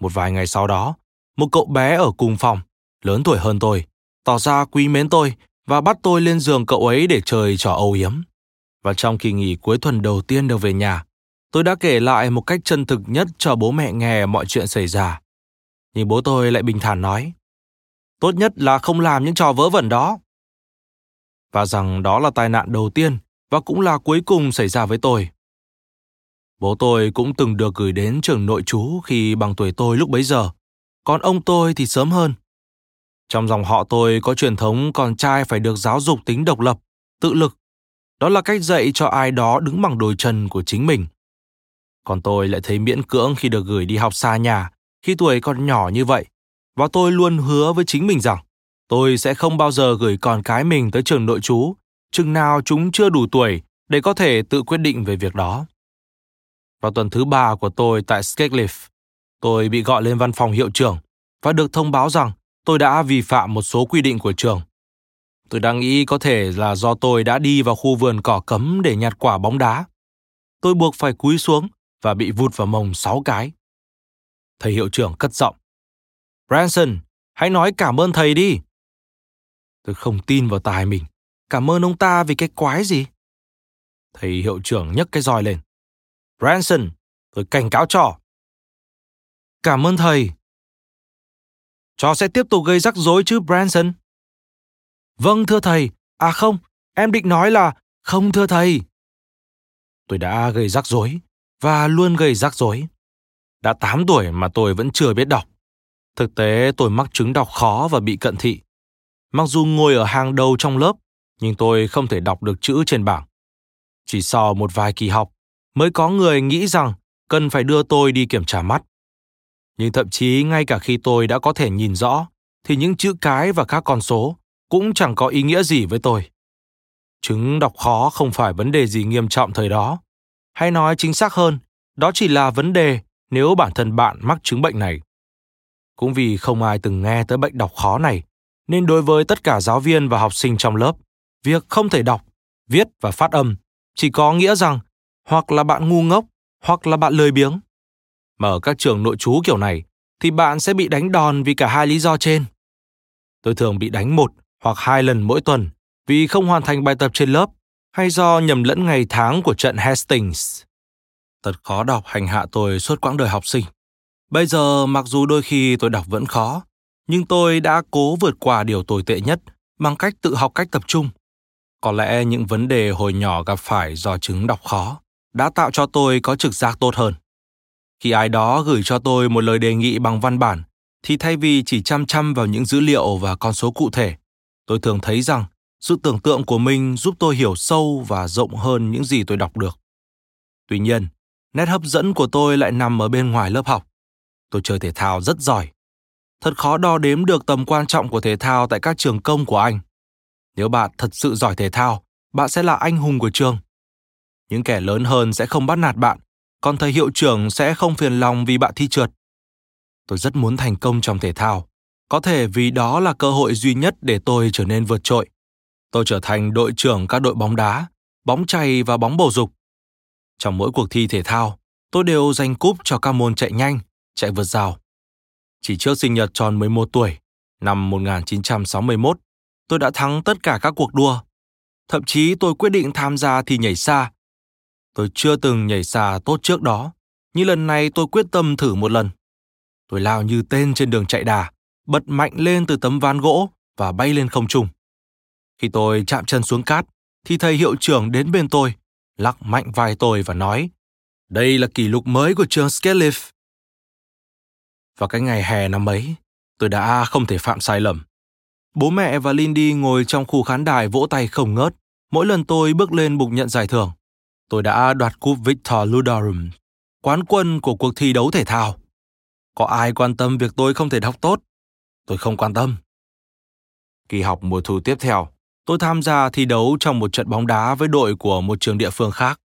Một vài ngày sau đó, một cậu bé ở cùng phòng, lớn tuổi hơn tôi, tỏ ra quý mến tôi và bắt tôi lên giường cậu ấy để chơi trò âu yếm. Và trong kỳ nghỉ cuối tuần đầu tiên được về nhà, tôi đã kể lại một cách chân thực nhất cho bố mẹ nghe mọi chuyện xảy ra. Nhưng bố tôi lại bình thản nói, tốt nhất là không làm những trò vớ vẩn đó. Và rằng đó là tai nạn đầu tiên và cũng là cuối cùng xảy ra với tôi. Bố tôi cũng từng được gửi đến trường nội trú khi bằng tuổi tôi lúc bấy giờ, còn ông tôi thì sớm hơn. Trong dòng họ tôi có truyền thống con trai phải được giáo dục tính độc lập, tự lực. Đó là cách dạy cho ai đó đứng bằng đôi chân của chính mình. Còn tôi lại thấy miễn cưỡng khi được gửi đi học xa nhà khi tuổi còn nhỏ như vậy và tôi luôn hứa với chính mình rằng tôi sẽ không bao giờ gửi con cái mình tới trường nội trú chừng nào chúng chưa đủ tuổi để có thể tự quyết định về việc đó. Vào tuần thứ ba của tôi tại Skeglif, tôi bị gọi lên văn phòng hiệu trưởng và được thông báo rằng tôi đã vi phạm một số quy định của trường. Tôi đang nghĩ có thể là do tôi đã đi vào khu vườn cỏ cấm để nhặt quả bóng đá. Tôi buộc phải cúi xuống và bị vụt vào mông sáu cái. Thầy hiệu trưởng cất giọng. Branson, hãy nói cảm ơn thầy đi. Tôi không tin vào tài mình. Cảm ơn ông ta vì cái quái gì? Thầy hiệu trưởng nhấc cái roi lên. Branson, tôi cảnh cáo trò. Cảm ơn thầy. Trò sẽ tiếp tục gây rắc rối chứ Branson? Vâng thưa thầy. À không, em định nói là không thưa thầy. Tôi đã gây rắc rối và luôn gây rắc rối. Đã 8 tuổi mà tôi vẫn chưa biết đọc. Thực tế tôi mắc chứng đọc khó và bị cận thị. Mặc dù ngồi ở hàng đầu trong lớp, nhưng tôi không thể đọc được chữ trên bảng. Chỉ sau một vài kỳ học, mới có người nghĩ rằng cần phải đưa tôi đi kiểm tra mắt. Nhưng thậm chí ngay cả khi tôi đã có thể nhìn rõ, thì những chữ cái và các con số cũng chẳng có ý nghĩa gì với tôi. Chứng đọc khó không phải vấn đề gì nghiêm trọng thời đó. Hay nói chính xác hơn, đó chỉ là vấn đề nếu bản thân bạn mắc chứng bệnh này. Cũng vì không ai từng nghe tới bệnh đọc khó này, nên đối với tất cả giáo viên và học sinh trong lớp, việc không thể đọc, viết và phát âm chỉ có nghĩa rằng hoặc là bạn ngu ngốc hoặc là bạn lười biếng. Mà ở các trường nội trú kiểu này thì bạn sẽ bị đánh đòn vì cả hai lý do trên. Tôi thường bị đánh một hoặc hai lần mỗi tuần vì không hoàn thành bài tập trên lớp hay do nhầm lẫn ngày tháng của trận Hastings. Thật khó đọc hành hạ tôi suốt quãng đời học sinh. Bây giờ mặc dù đôi khi tôi đọc vẫn khó, nhưng tôi đã cố vượt qua điều tồi tệ nhất bằng cách tự học cách tập trung. Có lẽ những vấn đề hồi nhỏ gặp phải do chứng đọc khó đã tạo cho tôi có trực giác tốt hơn. Khi ai đó gửi cho tôi một lời đề nghị bằng văn bản, thì thay vì chỉ chăm chăm vào những dữ liệu và con số cụ thể, tôi thường thấy rằng sự tưởng tượng của mình giúp tôi hiểu sâu và rộng hơn những gì tôi đọc được. Tuy nhiên, nét hấp dẫn của tôi lại nằm ở bên ngoài lớp học. Tôi chơi thể thao rất giỏi. Thật khó đo đếm được tầm quan trọng của thể thao tại các trường công của anh. Nếu bạn thật sự giỏi thể thao, bạn sẽ là anh hùng của trường. Những kẻ lớn hơn sẽ không bắt nạt bạn, còn thầy hiệu trưởng sẽ không phiền lòng vì bạn thi trượt. Tôi rất muốn thành công trong thể thao, có thể vì đó là cơ hội duy nhất để tôi trở nên vượt trội. Tôi trở thành đội trưởng các đội bóng đá, bóng chày và bóng bầu dục. Trong mỗi cuộc thi thể thao, tôi đều giành cúp cho các môn chạy nhanh, chạy vượt rào. Chỉ trước sinh nhật tròn 11 tuổi, năm 1961, tôi đã thắng tất cả các cuộc đua. Thậm chí tôi quyết định tham gia thi nhảy xa. Tôi chưa từng nhảy xa tốt trước đó, nhưng lần này tôi quyết tâm thử một lần. Tôi lao như tên trên đường chạy đà, bật mạnh lên từ tấm ván gỗ và bay lên không trung. Khi tôi chạm chân xuống cát, thì thầy hiệu trưởng đến bên tôi, lắc mạnh vai tôi và nói, đây là kỷ lục mới của trường Skelliff. Vào cái ngày hè năm ấy, tôi đã không thể phạm sai lầm. Bố mẹ và Lindy ngồi trong khu khán đài vỗ tay không ngớt mỗi lần tôi bước lên bục nhận giải thưởng. Tôi đã đoạt cúp Victor Ludorum, quán quân của cuộc thi đấu thể thao. Có ai quan tâm việc tôi không thể đọc tốt? Tôi không quan tâm. Kỳ học mùa thu tiếp theo, tôi tham gia thi đấu trong một trận bóng đá với đội của một trường địa phương khác.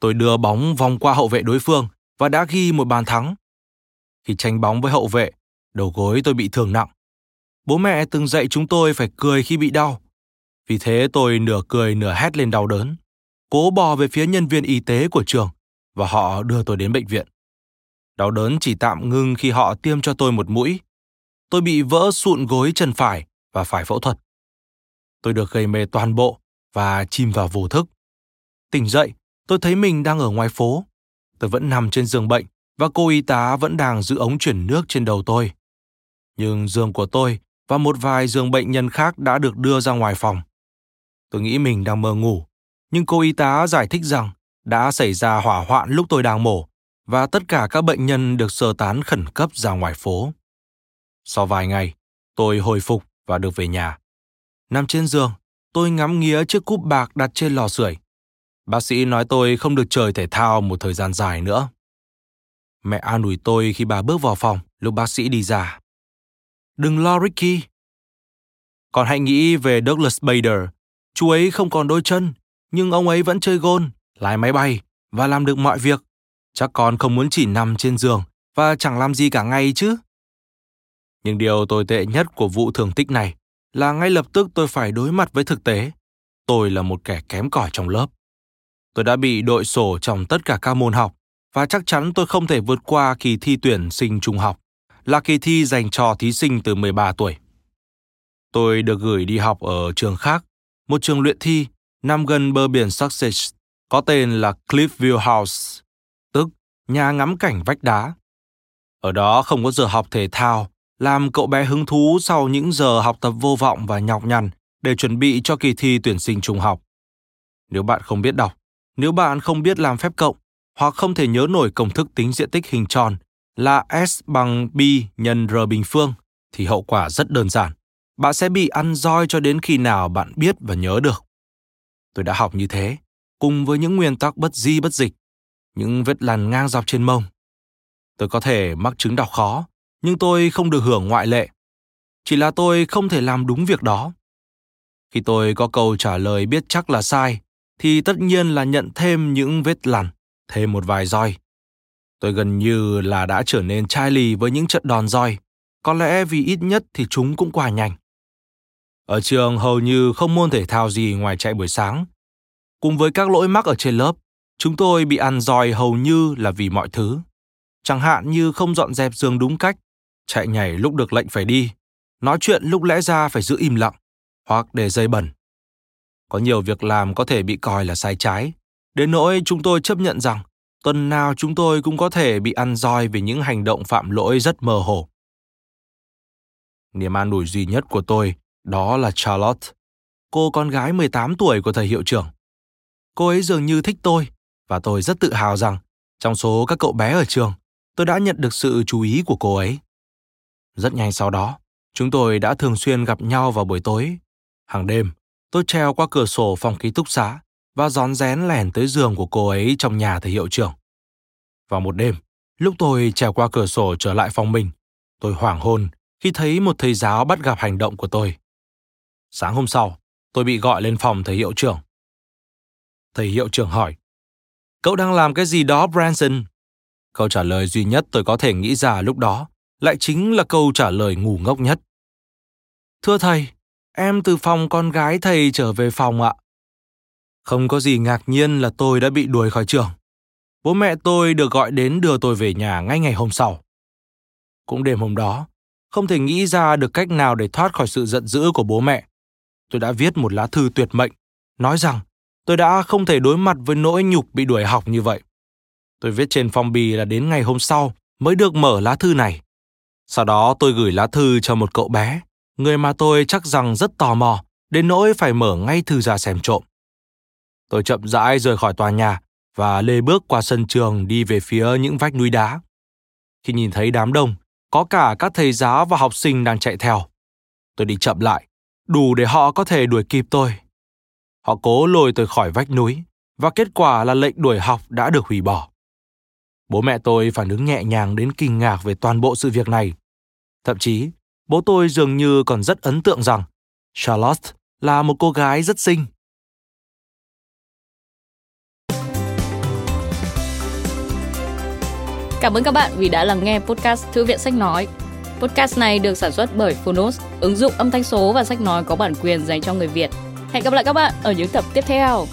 Tôi đưa bóng vòng qua hậu vệ đối phương và đã ghi một bàn thắng. Khi tranh bóng với hậu vệ, đầu gối tôi bị thương nặng. Bố mẹ từng dạy chúng tôi phải cười khi bị đau. Vì thế tôi nửa cười nửa hét lên đau đớn, cố bò về phía nhân viên y tế của trường và họ đưa tôi đến bệnh viện. Đau đớn chỉ tạm ngưng khi họ tiêm cho tôi một mũi. Tôi bị vỡ sụn gối chân phải và phải phẫu thuật. Tôi được gây mê toàn bộ và chìm vào vô thức. Tỉnh dậy, tôi thấy mình đang ở ngoài phố. Tôi vẫn nằm trên giường bệnh và cô y tá vẫn đang giữ ống chuyển nước trên đầu tôi. Nhưng giường của tôi và một vài giường bệnh nhân khác đã được đưa ra ngoài phòng. Tôi nghĩ mình đang mơ ngủ, nhưng cô y tá giải thích rằng đã xảy ra hỏa hoạn lúc tôi đang mổ và tất cả các bệnh nhân được sơ tán khẩn cấp ra ngoài phố. Sau vài ngày, tôi hồi phục và được về nhà. Nằm trên giường, tôi ngắm nghía chiếc cúp bạc đặt trên lò sưởi. Bác sĩ nói tôi không được chơi thể thao một thời gian dài nữa. Mẹ an ủi tôi khi bà bước vào phòng lúc bác sĩ đi ra. Đừng lo Ricky. Còn hãy nghĩ về Douglas Bader. Chú ấy không còn đôi chân, nhưng ông ấy vẫn chơi gôn, lái máy bay và làm được mọi việc. Chắc con không muốn chỉ nằm trên giường và chẳng làm gì cả ngày chứ. Nhưng điều tồi tệ nhất của vụ thường tích này là ngay lập tức tôi phải đối mặt với thực tế. Tôi là một kẻ kém cỏi trong lớp. Tôi đã bị đội sổ trong tất cả các môn học và chắc chắn tôi không thể vượt qua kỳ thi tuyển sinh trung học là kỳ thi dành cho thí sinh từ 13 tuổi. Tôi được gửi đi học ở trường khác, một trường luyện thi nằm gần bờ biển Sussex, có tên là Cliffview House, tức nhà ngắm cảnh vách đá. Ở đó không có giờ học thể thao, làm cậu bé hứng thú sau những giờ học tập vô vọng và nhọc nhằn để chuẩn bị cho kỳ thi tuyển sinh trung học. Nếu bạn không biết đọc, nếu bạn không biết làm phép cộng hoặc không thể nhớ nổi công thức tính diện tích hình tròn là S bằng B nhân R bình phương thì hậu quả rất đơn giản. Bạn sẽ bị ăn roi cho đến khi nào bạn biết và nhớ được. Tôi đã học như thế, cùng với những nguyên tắc bất di bất dịch, những vết lằn ngang dọc trên mông. Tôi có thể mắc chứng đọc khó, nhưng tôi không được hưởng ngoại lệ. Chỉ là tôi không thể làm đúng việc đó. Khi tôi có câu trả lời biết chắc là sai, thì tất nhiên là nhận thêm những vết lằn, thêm một vài roi. Tôi gần như là đã trở nên chai lì với những trận đòn roi, có lẽ vì ít nhất thì chúng cũng qua nhanh. Ở trường hầu như không môn thể thao gì ngoài chạy buổi sáng. Cùng với các lỗi mắc ở trên lớp, chúng tôi bị ăn roi hầu như là vì mọi thứ. Chẳng hạn như không dọn dẹp giường đúng cách, chạy nhảy lúc được lệnh phải đi, nói chuyện lúc lẽ ra phải giữ im lặng, hoặc để dây bẩn. Có nhiều việc làm có thể bị coi là sai trái, đến nỗi chúng tôi chấp nhận rằng tuần nào chúng tôi cũng có thể bị ăn roi vì những hành động phạm lỗi rất mơ hồ. Niềm an ủi duy nhất của tôi đó là Charlotte, cô con gái 18 tuổi của thầy hiệu trưởng. Cô ấy dường như thích tôi và tôi rất tự hào rằng trong số các cậu bé ở trường, tôi đã nhận được sự chú ý của cô ấy. Rất nhanh sau đó, chúng tôi đã thường xuyên gặp nhau vào buổi tối. Hàng đêm, tôi treo qua cửa sổ phòng ký túc xá và rón rén lẻn tới giường của cô ấy trong nhà thầy hiệu trưởng. Vào một đêm, lúc tôi trèo qua cửa sổ trở lại phòng mình, tôi hoảng hôn khi thấy một thầy giáo bắt gặp hành động của tôi. Sáng hôm sau, tôi bị gọi lên phòng thầy hiệu trưởng. Thầy hiệu trưởng hỏi, Cậu đang làm cái gì đó, Branson? Câu trả lời duy nhất tôi có thể nghĩ ra lúc đó lại chính là câu trả lời ngu ngốc nhất. Thưa thầy, em từ phòng con gái thầy trở về phòng ạ. Không có gì ngạc nhiên là tôi đã bị đuổi khỏi trường. Bố mẹ tôi được gọi đến đưa tôi về nhà ngay ngày hôm sau. Cũng đêm hôm đó, không thể nghĩ ra được cách nào để thoát khỏi sự giận dữ của bố mẹ. Tôi đã viết một lá thư tuyệt mệnh, nói rằng tôi đã không thể đối mặt với nỗi nhục bị đuổi học như vậy. Tôi viết trên phong bì là đến ngày hôm sau mới được mở lá thư này. Sau đó tôi gửi lá thư cho một cậu bé, người mà tôi chắc rằng rất tò mò, đến nỗi phải mở ngay thư ra xem trộm. Tôi chậm rãi rời khỏi tòa nhà và lê bước qua sân trường đi về phía những vách núi đá. Khi nhìn thấy đám đông, có cả các thầy giáo và học sinh đang chạy theo. Tôi đi chậm lại, đủ để họ có thể đuổi kịp tôi. Họ cố lôi tôi khỏi vách núi, và kết quả là lệnh đuổi học đã được hủy bỏ. Bố mẹ tôi phản ứng nhẹ nhàng đến kinh ngạc về toàn bộ sự việc này. Thậm chí, bố tôi dường như còn rất ấn tượng rằng Charlotte là một cô gái rất xinh. Cảm ơn các bạn vì đã lắng nghe podcast Thư viện Sách Nói. Podcast này được sản xuất bởi Phonos, ứng dụng âm thanh số và sách nói có bản quyền dành cho người Việt. Hẹn gặp lại các bạn ở những tập tiếp theo.